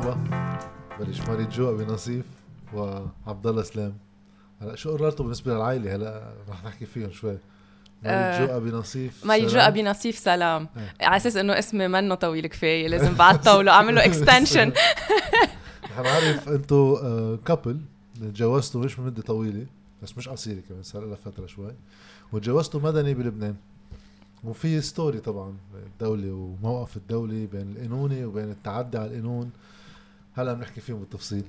مرحبا. بلش ماري جو أبي نصيف وعبد الله سلام. هلا شو قررتوا بالنسبة للعائلة؟ هلا رح نحكي فيهم شوي. ماري جو أبي نصيف ماري جو أبي نصيف سلام. على أساس إنه اسمي منه طويل كفاية لازم بعد طوله أعمل له extension رح نعرف أنتم couple تجوزتوا مش من مده طويلة بس مش قصيرة كمان صار لها فترة شوي. وتجوزتوا مدني بلبنان. وفي story طبعا الدولة وموقف الدولة بين القانوني وبين التعدي على القانون. هلا بنحكي فيهم بالتفصيل.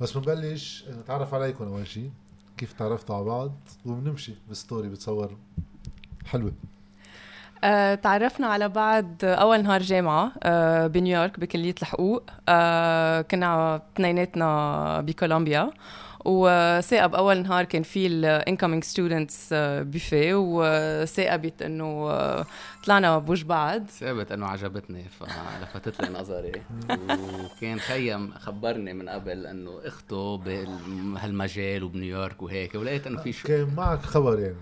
بس بنبلش نتعرف عليكم أول شيء كيف تعرفتوا على بعض؟ وبنمشي بال story بتصور حلوة. أه تعرفنا على بعض أول نهار جامعة أه بنيويورك بكلية الحقوق. أه كنا اثنيناتنا بكولومبيا. وثاقبت أول نهار كان في ال incoming students buffet وثاقبت إنه آه، طلعنا بوج بعض. ثاقبت إنه عجبتني فلفتت لي نظري. وكان خيا مخبرني من قبل إنه اخته بهالمجال وبنيويورك وهيك ولقيت إنه في شو كان معك خبر يعني.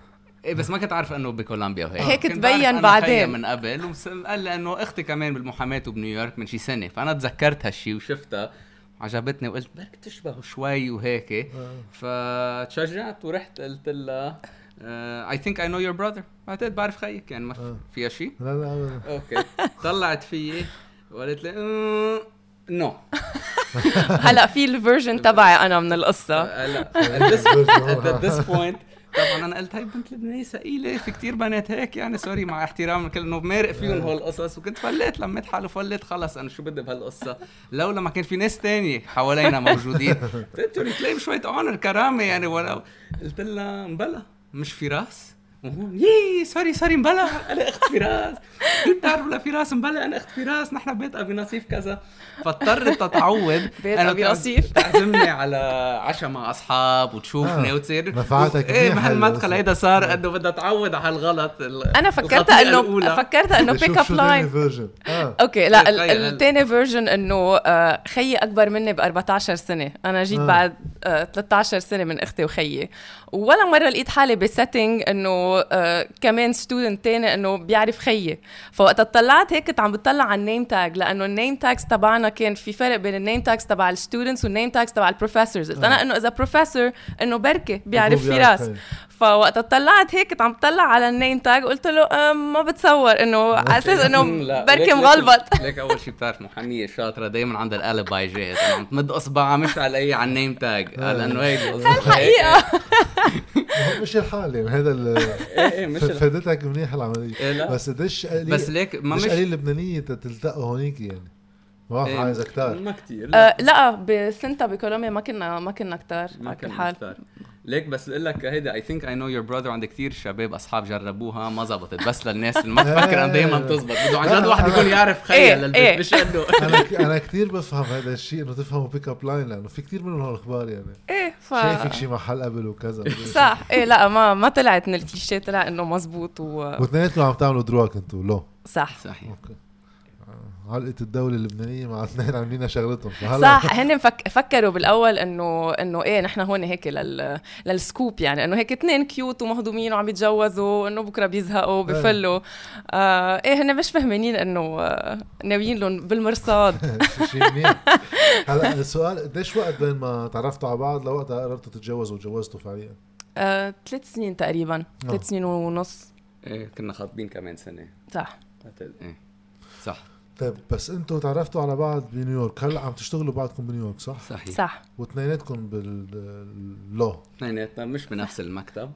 إيه بس ما كنت عارف إنه بكولومبيا وهيك. هيك تبين بعدين. من قبل وقال لي إنه أختي كمان بالمحاماة وبنيويورك من شي سنة فأنا تذكرت هالشي وشفتها. عجبتني وقلت برك تشبهه شوي وهيك. آه. فتشجعت ورحت قلت لها I think I know your brother بعتقد بعرف خيك يعني ما آه. فيها شيء لا لا okay. طلعت فيي وقالت لي no هلا في ال version تبعي أنا من القصة. هلا at this point طبعا أنا قلت هاي بنت لبنانية ثقيلة في كتير بنات هيك يعني sorry مع احترام كل انه مارق فيهم هالقصص وكنت فليت لميت حالي فليت خلص أنا شو بدي بهالقصة؟ لولا ما كان في ناس تانية حوالينا موجودين. قلت له شوية honor كرامة يعني ولو قلت لها مبلا مش فراس؟ وهون يي sorry sorry مبلا أنا أخت فراس كيف بتعرف لفراس مبلا أنا أخت فراس نحن بيت ابي نصيف كذا. فاضطرت تتعود. بيت أبي تعزمني على عشاء مع أصحاب وتشوفني آه. وتصير نفعتك إيه بهالمدخل هيدا صار إنه بدها تعود على هالغلط أنا فكرتها انه فكرتها إنه pickup line okay لا الثاني version إنه آه، خيي أكبر مني ب 14 سنة. أنا جيت آه. بعد 13 سنة من أختي وخيي. ولا مرة لقيت حالي ب setting إنه آه كمان student تاني إنه بيعرف خيي. فوقت طلعت هيك كنت عم بتطلع على ال name tag لأنه ال name tags تبعنا كان في فرق بين ال name tags تبع ال students وال name tags تبع ال professors قلت أنا إنه إذا بروفيسور إنه بركي بيعرف فراس فوقت طلعت هيك كنت عم بطلع على ال name tag قلت له ما بتصور إنه على أساس إنه بركي مغلبط. ليك أول شيء بتعرف محامية شاطرة دايما عندها ال alibi جاهز عم تمد إصبعها مش على اي على ال name tag لأنه هيدي الحقيقة. مش الحال يعني هذا إيه إيه مش فادتك منيح العملية. إيه. بس قديش بس ليك ما مش قليل لبنانيه تلتقوا هونيك يعني؟ ما بعرف إيه عايزة كتار. ما كثير لا, آه لا بسنتا بكولومبيا ما كنا ما كنا كتار على كل حال. كتار. ليك بس بقول لك هيدا I think I know your brother عند كثير شباب أصحاب جربوها ما زبطت بس للناس اللي ما تفكر انه دايما بتزبط بده عن جد واحد يكون يعرف خيا للبنت إيه. مش إنه. أنا أنا كثير بفهم هذا الشيء إنه تفهموا pickup line لأنه في كثير منهم هالأخبار يعني. إيه ف شايفك شي محل قبل وكذا. صح. إيه لا ما ما طلعت من الكليشيه طلع إنه مزبوط و واثنيناتكم عم تعملوا droit أنتم لو. صح. صحيح. okay. علقه الدولة اللبنانية مع اثنين عاملين شغلتهم فهلا. صح هن فك... فكروا بالأول إنه إنه إيه نحن هون هيك لل... لل scoop يعني إنه هيك اثنين cute ومهضومين وعم يتجوزوا انه بكرة بيزهقوا إيه. بفلوا. آه إيه هن مش فهمانين إنه آه ناويين لهم بالمرصاد. شيء منيح. هلا السؤال قديش وقت بين ما تعرفتوا على بعض لوقتها قررتوا تتجوزوا وتجوزتوا فعليا؟ آه، ثلاث سنين تقريبا ثلاث سنين ونص. إيه كنا خاطبين كمان سنة. صح. إيه. صح. طيب بس أنتم تعرفتوا على بعض بنيويورك. هلا عم تشتغلوا بعضكم بنيويورك صح؟ صحيح. صح. واثنيناتكم بال law اثنيناتنا مش بنفس المكتب.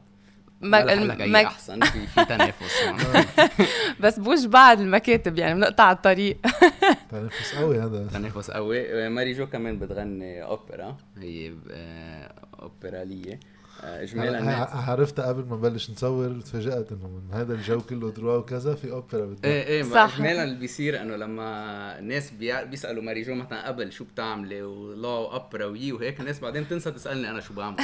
ما المك... أحسن. في في تنافس. بس بوج بعض المكاتب يعني بنقطع الطريق. تنافس قوي هذا. تنافس قوي. ماري جو كمان بتغني أوبرا. هي آه، أوبرالية. آه، اجمالا عرفتها قبل ما نبلش نصور تفاجات إنه من هذا الجو كله droit وكذا في أوبرا بدها إيه إيه صح. اجمالا اللي بيصير إنه لما الناس بيسألوا ماري جو مثلا قبل شو بتعملي ولا أوبرا ويي وهيك الناس بعدين تنسى تسألني أنا شو بعمل.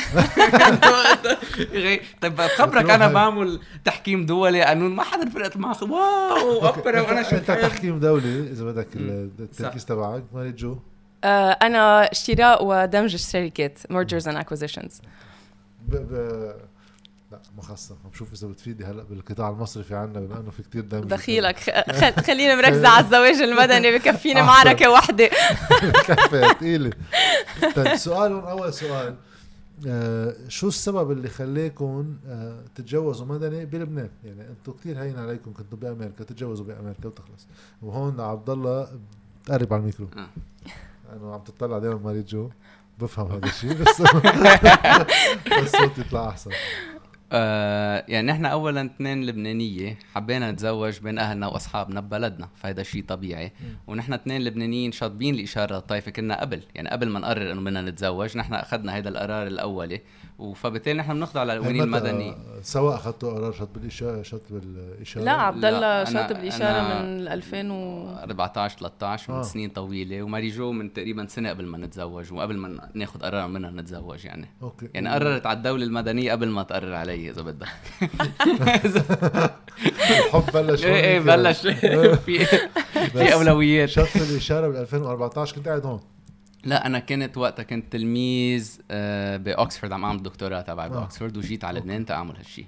طيب خبرك أنا بعمل تحكيم دولي قانون ما حدا فرقت معه wow أوبرا وأنا شو أنت تحكيم دولي إذا بدك التركيز تبعك ماري جو آه، أنا شراء ودمج الشركات mergers and acquisitions. ب... ب... لا مخصص عم بشوف إذا بتفيدي هلأ بالقطاع المصرفي عندنا بما إنه في كثير دمج دخيلك. خليني مركزه على الزواج المدني بكفيني معركة وحدة. كفي ثقيله طيب سؤال أول سؤال. آه شو السبب اللي خليكم آه تتجوزوا مدني بلبنان؟ يعني أنتم كثير هين عليكم كنتوا بأمريكا تتجوزوا بأمريكا وتخلص. وهون عبد الله تقرب على الميكرو. آه. أنا عم تطلع دائما مريض جو. بفهم هذا الشيء بس بس صوتي يطلع احسن آه يعني نحن اولا اثنين لبنانية حبينا نتزوج بين أهلنا وأصحابنا ببلدنا فهذا شيء طبيعي. ونحن اثنين لبنانيين شاطبين الإشارة الطائفة كنا قبل. يعني قبل ما نقرر إنه بدنا نتزوج نحن أخذنا هذا القرار الأولي. وفبالتالي نحن بنخضع للقوانين المدني سواء أخذتوا قرار شط بالاشاره شط بالاشاره لا عبد الله شط بالاشاره من 2014 13 من آه. سنين طويلة. وماري جو من تقريبا سنة قبل ما نتزوج وقبل ما ناخذ قرار منها نتزوج يعني. okay. يعني قررت على الدولة المدنية قبل ما تقرر علي. اذا بدك الحب بلش. إيه إيه بلش. في في أولويات. شط الاشاره بال 2014 كنت قاعد هون. لا أنا كنت وقتها كنت تلميذ آه، باوكسفورد عم أعمل دكتوراه تبعي آه. باوكسفورد وجيت على لبنان تعمل هالشيء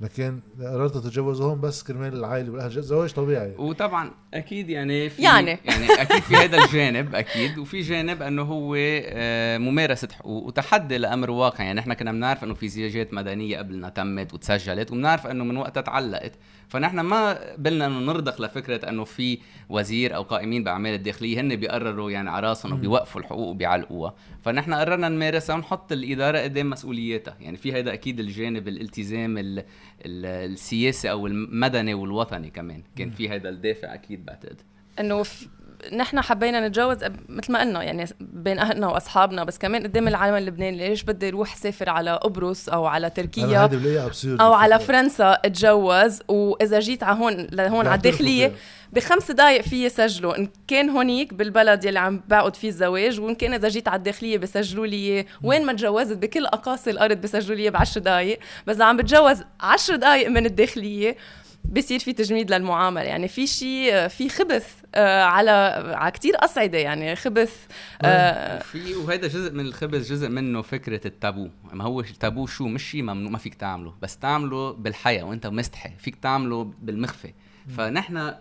لكن قررتوا تتجوزوا هون بس كرمال العائلة والأهل. زواج طبيعي. وطبعا أكيد يعني في يعني. يعني أكيد في هذا الجانب أكيد. وفي جانب إنه هو آه، ممارسة حقوق وتحدي لأمر واقع. يعني إحنا كنا بنعرف إنه في زياجات مدنية قبلنا تمت وتسجلت وبنعرف إنه من وقتها تعلقت. فنحن ما بلنا إنه نرضخ لفكرة إنه في وزير أو قائمين بأعمال الداخلية هن بيقرروا يعني على رأسهم وبيوقفوا الحقوق وبيعلقوها. فنحن قررنا نمارسها ونحط الإدارة قدام مسؤولياتها. يعني في هذا أكيد الجانب الالتزام ال ال السياسي أو المدني والوطني كمان. كان في هذا الدافع أكيد بعتقد. إنه نحن حبينا نتجوز مثل ما قلنا يعني بين أهلنا وأصحابنا بس كمان قدام العالم اللبناني ليش بدي أروح سافر على قبرص أو على تركيا؟ أو على فرنسا اتجوز وإذا جيت على هون لهون على الداخلية بخمس دقائق في يسجلوا. إن كان هونيك بالبلد يلي عم بعقد فيه الزواج وإن كان إذا جيت على الداخلية بسجلوا لي وين ما تجوزت بكل أقاصي الأرض بسجلوا لي ب 10 دقائق بس عم بتجوز 10 دقائق من الداخلية بصير في تجميد للمعامله يعني في شيء في خبث آه، على على كثير أصعدة. يعني خبث آه في وهذا جزء من الخبث جزء منه فكرة التابو. ما هو التابو شو؟ مش شيء ممنوع ما فيك تعمله. بس تعمله بالحياة وانت مستحي. فيك تعمله بالمخفى فنحن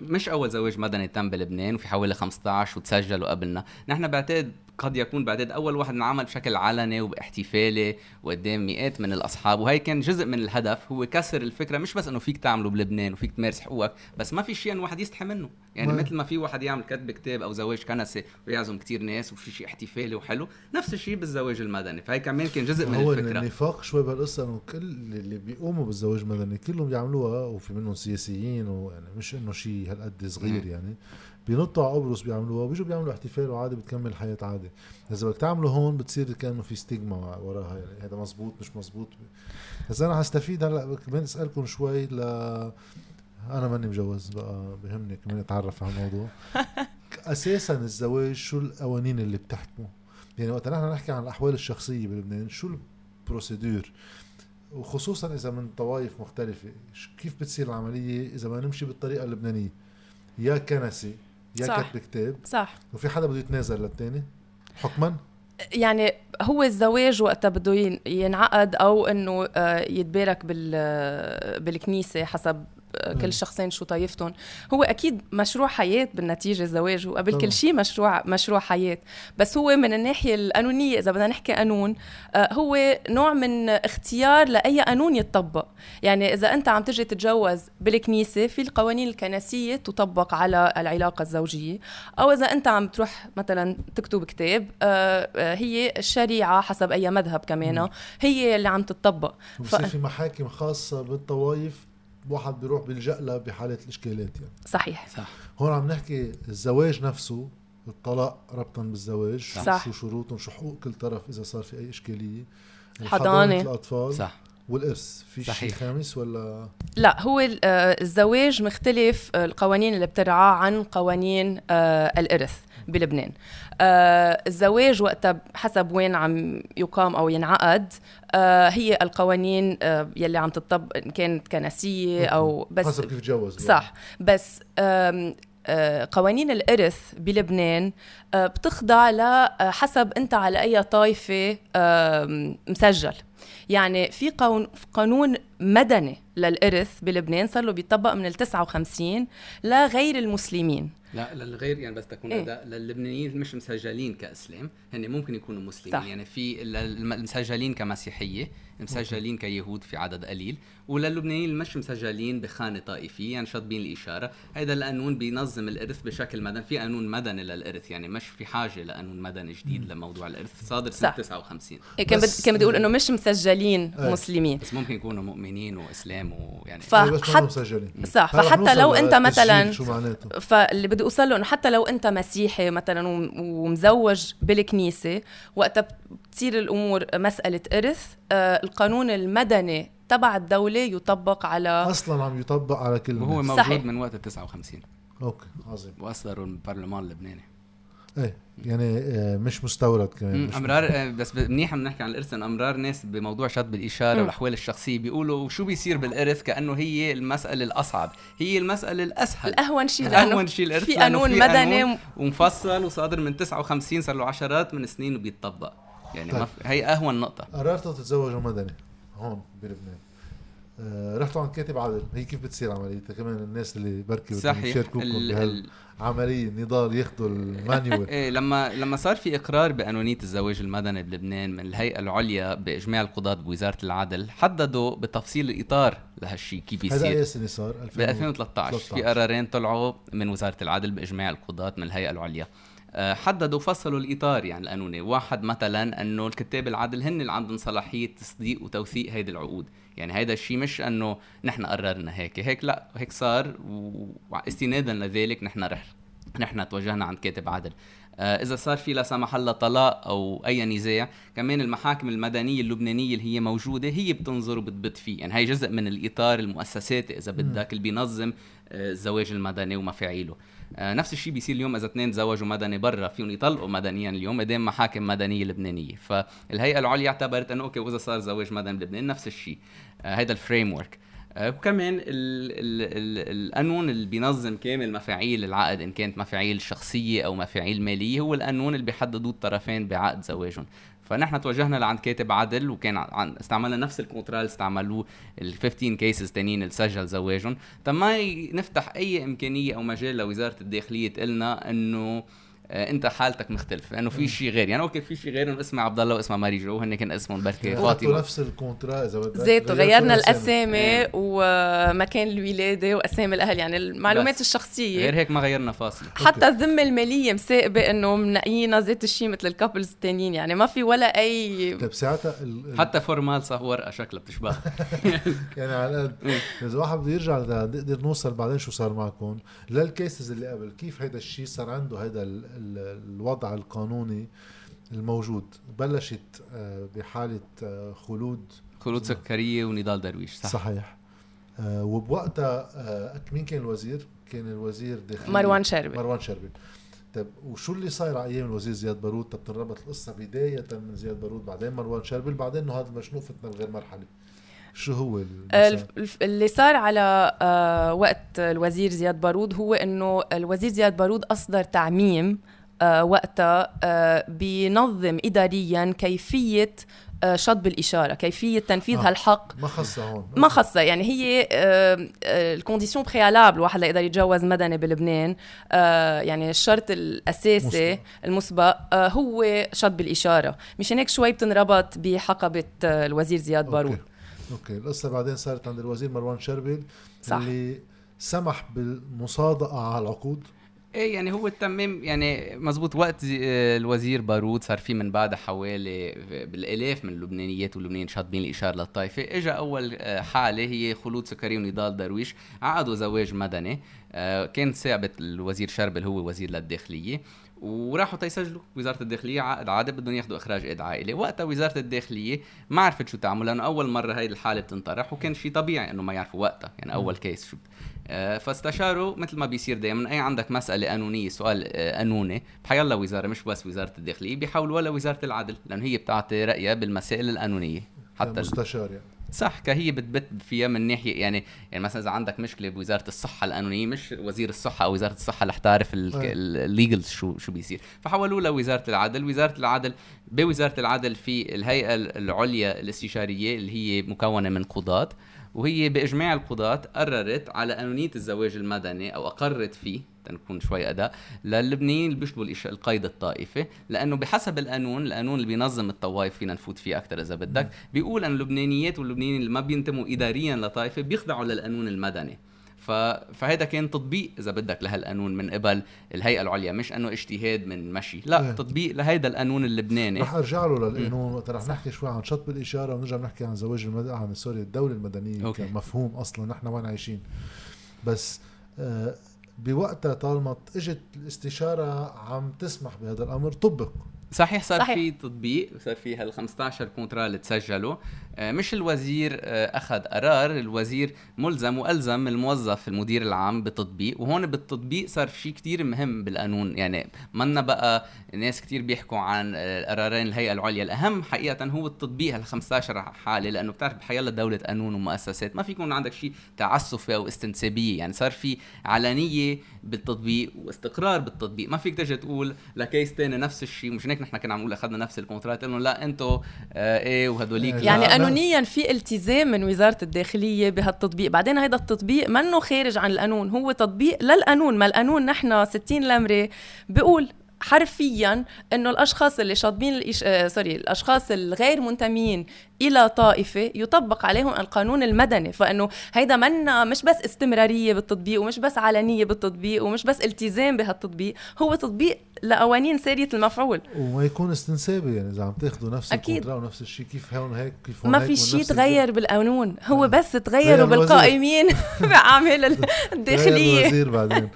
مش أول زواج مدني تم بلبنان وفي حوالي 15 وتسجلوا قبلنا. نحن بعتقد قد يكون بعتقد أول واحد انعمل بشكل علني وباحتفالي وقدام مئات من الأصحاب. وهي كان جزء من الهدف هو كسر الفكرة. مش بس إنه فيك تعمله بلبنان وفيك تمارس حقوقك بس ما في شيء انه واحد يستحي منه. يعني مثل ما في واحد يعمل كتب كتاب أو زواج كنسي ويعزم كتير ناس وفي شيء احتفالي وحلو نفس الشيء بالزواج المدني. فهي كمان كان جزء من هو الفكرة. النفاق شوي بهالقصه إنه كل اللي بيقوموا بالزواج المدني كلهم بيعملوها وفي منهم سياسيين ويعني مش إنه شيء هالقد صغير يعني. بينطوا على قبرص بيعملوها وبيجوا بيعملوا احتفال وعادي بتكمل الحياة عادي إذا بدك تعمله هون بتصير كأنه في ستيغما وراها يعني هذا مزبوط مش مزبوط بس أنا حستفيد هلأ كمان أسألكم شوي ل أنا ماني مجوز بقى بهمني كمان أتعرف على الموضوع. أساسا الزواج شو القوانين اللي بتحكمه؟ يعني وقت نحن نحكي عن الأحوال الشخصية بلبنان شو البروسيدور؟ وخصوصا إذا من طوائف مختلفة كيف بتصير العملية إذا ما نمشي بالطريقة اللبنانية؟ يا كنسي يا صح. كتب كتاب. صح. وفي حدا بده يتنازل للتاني؟ حكما؟ يعني هو الزواج وقتها بده ينعقد أو إنه آه، يتبارك بالكنيسة حسب كل شخصين شو طايفتهم. هو أكيد مشروع حياة بالنتيجة الزواج وقبل كل شيء مشروع مشروع حياة. بس هو من الناحية القانونية إذا بدنا نحكي قانون آه، هو نوع من اختيار لأي قانون يتطبق. يعني إذا أنت عم تجي تتجوز بالكنيسة في القوانين الكنسية تطبق على العلاقة الزوجية. أو إذا أنت عم تروح مثلا تكتب كتاب آه، آه، هي الشريعة حسب أي مذهب كمان. هي اللي عم تطبق بصير في محاكم خاصة بالطوائف. واحد بيروح بيلجأ لها بحالة الإشكالات يعني. صحيح. صح. هون عم نحكي الزواج نفسه الطلاق ربطا بالزواج صح. شو شروطهم شو حقوق كل طرف إذا صار في أي إشكالية. حضانة. الأطفال. صح. والإرث في شيء خامس ولا؟ لا هو آه، الزواج مختلف آه، القوانين اللي بترعاه عن قوانين آه، الإرث. بلبنان. آه الزواج وقتها حسب وين عم يقام أو ينعقد آه هي القوانين آه يلي عم تطبق إن كانت كنسية أو بس حسب كيف تجوز صح. بس قوانين الإرث بلبنان بتخضع لحسب أنت على أي طائفة مسجل. يعني في قانون مدني للإرث بلبنان صار له بيطبق من ال 59 لغير المسلمين. لا للغير يعني بس تكون إيه؟ للبنانيين مش مسجلين كإسلام هن ممكن يكونوا مسلمين صح. يعني في المسجلين كمسيحية مسجلين كيهود في عدد قليل وللبنانيين مش مسجلين بخانة طائفية يعني شاطبين الإشارة. هذا القانون بينظم الإرث بشكل مدني في قانون مدني للإرث يعني مش في حاجة لقانون مدني جديد مم. لموضوع الإرث صادر سنة 59 إيه كان كان بدي أقول إنه مش مسجلين أيه. مسلمين. بس ممكن يكونوا مؤمنين وإسلام ويعني فحتى صح فحتى لو أنت مثلا فاللي بدي أوصل له إنه حتى لو أنت مسيحي مثلا ومزوج بالكنيسة وقتها بتصير الأمور مسألة إرث آه القانون المدني تبع الدولة يطبق على أصلا عم يطبق على كل الناس. وهو موجود صحيح. من وقت ال 59 أوكي عظيم. وأصدروا البرلمان اللبناني. إيه يعني آه، مش مستورد كمان أمرار آه، بس منيح نحكي عن الإرث أمرار ناس بموضوع شد بالإشارة والأحوال الشخصية بيقولوا شو بيصير بالإرث؟ كأنه هي المسألة الأصعب هي المسألة الأسهل. الأهون شيء الأهون شيء الإرث في قانون مدني ومفصل وصادر من 59 صار له عشرات من السنين وبيتطبق. يعني طيب. هي أهون نقطة. قررتوا تتزوجوا مدني هون بلبنان. آه رحتوا عند كاتب عدل هي كيف بتصير عمليتها؟ كمان الناس اللي بركي يشاركوكم بهالعمليه نضال ياخذوا المانيوال. إيه لما لما صار في إقرار بقانونية الزواج المدني بلبنان من الهيئة العليا بإجماع القضاة بوزارة العدل حددوا بتفصيل الإطار لهالشيء كيف يصير هذا اي سنه صار؟ ب 2013 في قرارين طلعوا من وزارة العدل بإجماع القضاة من الهيئة العليا. حددوا فصلوا الإطار يعني القانوني. واحد مثلا إنه الكتاب العدل هن اللي عندهم صلاحية تصديق وتوثيق هيدي العقود. يعني هيدا الشيء مش إنه نحن قررنا هيك. هيك لا هيك صار واستنادا لذلك نحن رح نحن توجهنا عند كاتب عدل آه إذا صار في لا سمح الله طلاق أو أي نزاع كمان المحاكم المدنية اللبنانية اللي هي موجودة هي بتنظر وبتبت فيه. يعني هي جزء من الإطار المؤسساتي إذا بدك اللي بينظم آه الزواج المدني ومفاعيله. آه نفس الشيء بيصير اليوم إذا اثنين تزوجوا مدني برا فيهم يطلقوا مدنيا اليوم قدام محاكم مدنية لبنانية. فالهيئة العليا اعتبرت إنه أوكي وإذا صار زواج مدني بلبنان نفس الشيء. هذا ال framework وكمان القانون اللي بينظم كامل مفاعيل العقد إن كانت مفاعيل شخصية أو مفاعيل مالية هو القانون اللي بيحددوه الطرفين بعقد زواجهم. فنحن توجهنا لعند كاتب عدل وكان عن استعملنا نفس ال contrat اللي استعملوه ال 15 cases تانيين اللي سجل زواجهم. تما نفتح أي إمكانية أو مجال لوزارة الداخلية تقلنا إنه انت حالتك مختلفة لأنه في شيء غير. يعني okay في شيء غير إنه اسمه عبد الله واسمه ماري جو هن كان اسمهم بركي فاطمة. نفس ال contrat إذا بدك ذاته غيرنا الأسامي. إيه. ومكان الولادة وأسامي الأهل يعني المعلومات الشخصية. غير هيك ما غيرنا فاصل. حتى الذمة المالية مساقبه إنه منقينا ذات الشيء مثل ال couples الثانيين يعني ما في ولا أي طيب ساعتها ال... حتى formal صح ورقة شكلها بتشبه. يعني على قد. إذا واحد بده يرجع نقدر نوصل بعدين شو صار معكم؟ لل cases اللي قبل كيف هيدا الشيء صار عنده هيدا الوضع القانوني الموجود. بلشت آه، بحالة آه، خلود. خلود سكرية ونضال درويش صح. صحيح. آه، وبوقتها مين كان الوزير؟ كان الوزير داخلي مروان شربل. مروان شربل. طيب وشو اللي صاير على أيام الوزير زياد بارود طب تنربط القصة بداية من زياد بارود بعدين مروان شربل بعدين إنه هذا المشنوق فتنا بغير مرحلة. شو هو اللي صار على وقت الوزير زياد بارود هو إنه الوزير زياد بارود أصدر تعميم آه، وقتها آه، بينظم إداريا كيفية آه، شطب الإشارة كيفية تنفيذ آه. هالحق. ما خصها هون. ما خصها يعني هي ال condition préalable الواحد ليقدر يتجوز مدني بلبنان يعني الشرط الأساسي مسبق. المسبق هو شطب الإشارة. مشان هيك شوي بتنربط بحقبة الوزير زياد بارود. okay القصة بعدين صارت عند الوزير مروان شربل صح. اللي سمح بالمصادقة على العقود. إيه يعني هو التمام يعني مزبوط وقت الوزير بارود صار في من بعد حوالي بالآلاف من اللبنانيات واللبنانيين شاطبين الإشارة للطائفة. اجى أول آه، حالة هي خلود سكري ونضال درويش عقدوا زواج مدني. آه، كان ثابت الوزير شربل هو وزير للداخلية. وراحوا تيسجلوا. وزارة الداخلية عقد عادي بدهم ياخذوا إخراج إيد عائلي وقتها وزارة الداخلية ما عرفت شو تعمل لأنه أول مرة هاي الحالة بتنطرح وكان شيء طبيعي إنه ما يعرفوا وقتها يعني أول case شو آه، فاستشاروا مثل ما بيصير دائما أي عندك مسألة قانونيه سؤال آه، قانوني بحيلا وزارة مش بس وزارة الداخلية بيحاولوا ولا وزارة العدل لأنه هي بتعطي رأيها بالمسائل القانونيه حتى مستشار يعني. صح كهي بتبت فيها من ناحية يعني يعني مثلا إذا عندك مشكلة بوزارة الصحة القانونيه مش وزير الصحة أو وزارة الصحة رح تعرف الليجل شو شو بيصير. فحولوه لوزارة العدل. وزارة العدل بوزارة العدل في الهيئة العليا الاستشارية اللي هي مكونة من قضاة وهي بإجماع القضاة قررت على قانونيه الزواج المدني أو أقرت فيه تنكون شوي أداء للبنانيين اللي بيشبهوا القيد الطائفي لأنه بحسب القانون القانون اللي بينظم الطوائف فينا نفوت فيه أكثر إذا بدك بيقول أن اللبنانيات واللبنانيين اللي ما بينتموا اداريا لطائفة بيخضعوا للقانون المدني. ف... فهذا كان تطبيق إذا بدك لهالقانون من قبل الهيئة العليا مش إنه اجتهاد من مشي لا إيه. تطبيق لهيدا القانون اللبناني. رح أرجع له للقانون. وقت رح نحكي شوي عن شطب الإشارة ونرجع نحكي عن زواج المد... عن sorry الدولة المدنية okay. كمفهوم أصلا نحن وين عايشين. بس آه بوقتها طالما اجت الاستشارة عم تسمح بهذا الأمر طبق صحيح صار صحيح. في تطبيق صار في هال 15 contrat اللي تسجلوا مش الوزير آه، أخذ قرار الوزير ملزم وألزم الموظف المدير العام بتطبيق وهون بالتطبيق صار في شيء كثير مهم بالقانون. يعني منا بقى ناس كثير بيحكوا عن آه، قرارين الهيئة العليا. الأهم حقيقة هو التطبيق هال 15 حالة لأنه بتعرف بحيلا دولة قانون ومؤسسات ما في يكون عندك شيء تعسفي أو استنسابيه يعني صار في علنية بالتطبيق واستقرار بالتطبيق. ما فيك تجي تقول لكيس ثاني نفس الشيء مش هيك نحن كنا عم نقول أخذنا نفس الكونترات. انه لا أنتم آه إيه وهدوليك يعني قانونيا في التزام من وزارة الداخلية بهالتطبيق. بعدين هذا التطبيق منه خارج عن القانون. هو تطبيق للقانون ما القانون نحن 60 لمري بيقول. حرفيا إنه الأشخاص اللي شاطبين الإش... آه سوري الأشخاص الغير منتمين إلى طائفة يطبق عليهم القانون المدني. فإنه هيدا منا مش بس استمرارية بالتطبيق ومش بس علنية بالتطبيق ومش بس التزام بهالتطبيق هو تطبيق لقوانين ساريه المفعول. وما يكون استنسابي يعني إذا عم تاخذوا نفس أكيد. ونفس الشيء كيف هون هيك كيف هون ما في شيء تغير بالقانون. هو آه. بس تغيروا بالقائمين باعمال الداخلية. الوزير بعدين.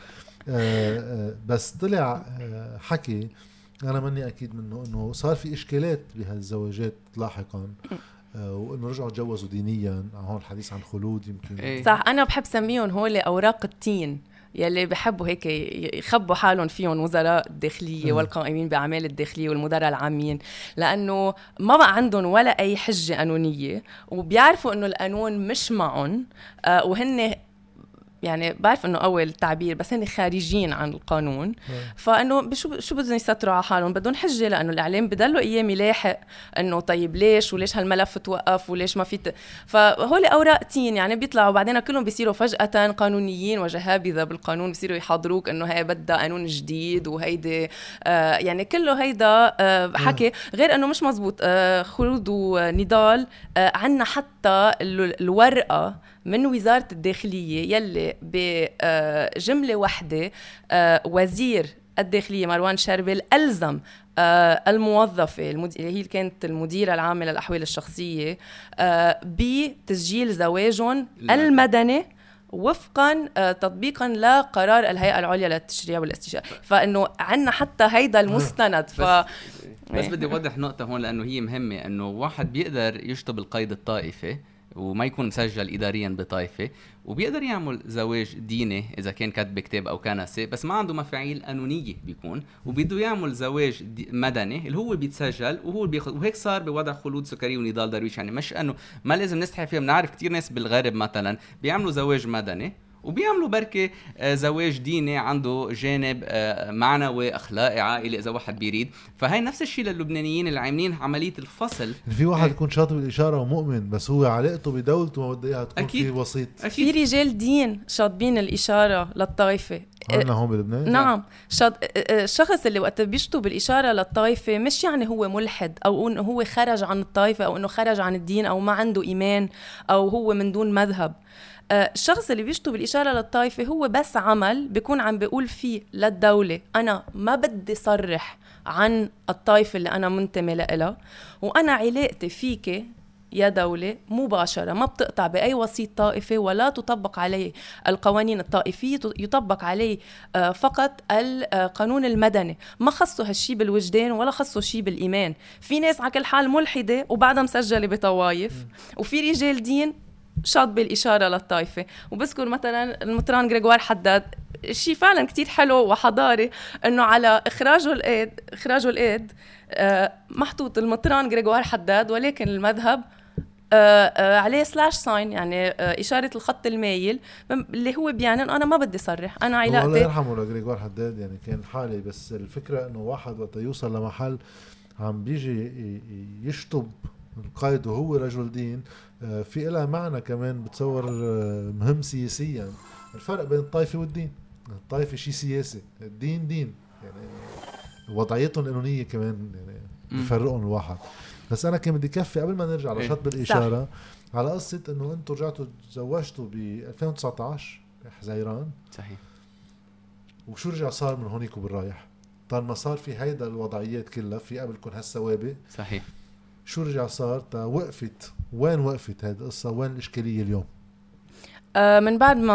بس طلع آه، حكي أنا ماني أكيد منه إنه صار في إشكالات بهالزواجات لاحقا وإنه رجعوا تجوزوا دينيا هون الحديث عن خلود يمكن. إيه. صح أنا بحب سميهم هول أوراق التين يلي بحبوا هيك يخبوا حالهم فيهم وزراء الداخلية والقائمين بأعمال الداخلية والمدراء العامين لأنه ما بقى عندهم ولا أي حجة قانونية وبيعرفوا إنه القانون مش معهم وهن يعني بعرف إنه أول تعبير بس هن خارجين عن القانون. فإنه شو شو بدهم يستروا على حالهم؟ بدهم حجة لأنه الإعلام بضلوا أيام يلاحق إنه طيب ليش؟ وليش هالملف توقف؟ وليش ما في ت... فهول أوراق تين يعني بيطلعوا. بعدين كلهم بيصيروا فجأة قانونيين وجهابذه بالقانون بيصيروا يحاضروك إنه هي بدها قانون جديد وهيدي آه يعني كله هيدا آه حكي. غير إنه مش مزبوط آه خلود ونضال آه عنا حتى الورقة من وزارة الداخلية يلي بجمله وحدة آه، وزير الداخلية مروان شربل ألزم آه الموظفة اللي هي كانت المديرة العامة للأحوال الشخصية آه بتسجيل زواجهم المدني وفقا آه تطبيقا لقرار الهيئة العليا للتشريع والاستشارة. فإنه عنا حتى هيدا المستند ف بس, بس بدي أوضح نقطة هون لأنه هي مهمة إنه واحد بيقدر يشطب القيد الطائفي وما يكون مسجل اداريا بطائفه وبيقدر يعمل زواج ديني إذا كان كاتب كتاب أو كنسه بس ما عنده مفاعيل قانونيه بيكون وبده يعمل زواج مدني اللي هو بيتسجل وهو بياخذ وهيك صار بوضع خلود سكري ونضال درويش يعني مش إنه ما لازم نستحي فيها بنعرف كثير ناس بالغرب مثلا بيعملوا زواج مدني وبيعملوا بركة آه، زواج ديني عنده جانب آه، معنوي أخلاقي عائلي إذا واحد بيريد. فهي نفس الشيء للبنانيين اللي عاملين عملية الفصل. في واحد يكون شاطر بالإشارة ومؤمن بس هو علاقته بدولته ما بده إياها تكون أكيد. في وسيط. أكيد. في رجال دين شاطبين الإشارة للطائفة. عندنا هون بلبنان؟ نعم. شاط... الشخص اللي وقت بيشطب الاشاره للطائفة مش يعني هو ملحد أو إنه هو خرج عن الطائفة أو إنه خرج عن الدين أو ما عنده إيمان أو هو من دون مذهب. آه، الشخص اللي بيشطب الإشارة للطائفة هو بس عمل بيكون عم بيقول فيه للدولة أنا ما بدي صرح عن الطائفة اللي أنا منتمي لها وأنا علاقتي فيك يا دولة مباشرة ما بتقطع بأي وسيط طائفي ولا تطبق عليه القوانين الطائفية يطبق عليه آه، فقط القانون المدني. ما خصه هالشي بالوجدان ولا خصه شي بالإيمان. في ناس على كل حال ملحدة وبعدها مسجلة بطوايف وفي رجال دين شاط بالإشارة للطائفة. وبذكر مثلا المطران جريغوار حداد شيء فعلا كتير حلو وحضاري إنه على إخراجه الايد إخراجه الإيد آه، محطوط المطران جريغوار حداد ولكن المذهب آه عليه slash sign يعني آه إشارة الخط المايل اللي هو بيعني انه أنا ما بدي صرح أنا علاقتي الله يرحمه لجريجوار حداد يعني كان حالي بس الفكرة إنه واحد وقت يوصل لمحل عم بيجي يشطب القيد وهو رجل دين آه، في لها معنى كمان بتصور آه، مهم سياسيا. الفرق بين الطائفة والدين. الطائفة شيء سياسي الدين دين. يعني وضعيتهم القانونيه كمان يعني بفرقهم الواحد. بس أنا كان بدي كفي قبل ما نرجع لشط بالاشاره صح. على قصة إنه أنتم رجعتوا تزوجتوا ب 2019 حزيران. صحيح. وشو رجع صار من هونيك وبالرايح؟ طالما صار في هيدا الوضعيات كلها في قبلكم هالسوابق صحيح. شو رجع صار؟ تا وقفت. وين وقفت هيدي القصة؟ وين الإشكالية اليوم؟ آه من بعد ما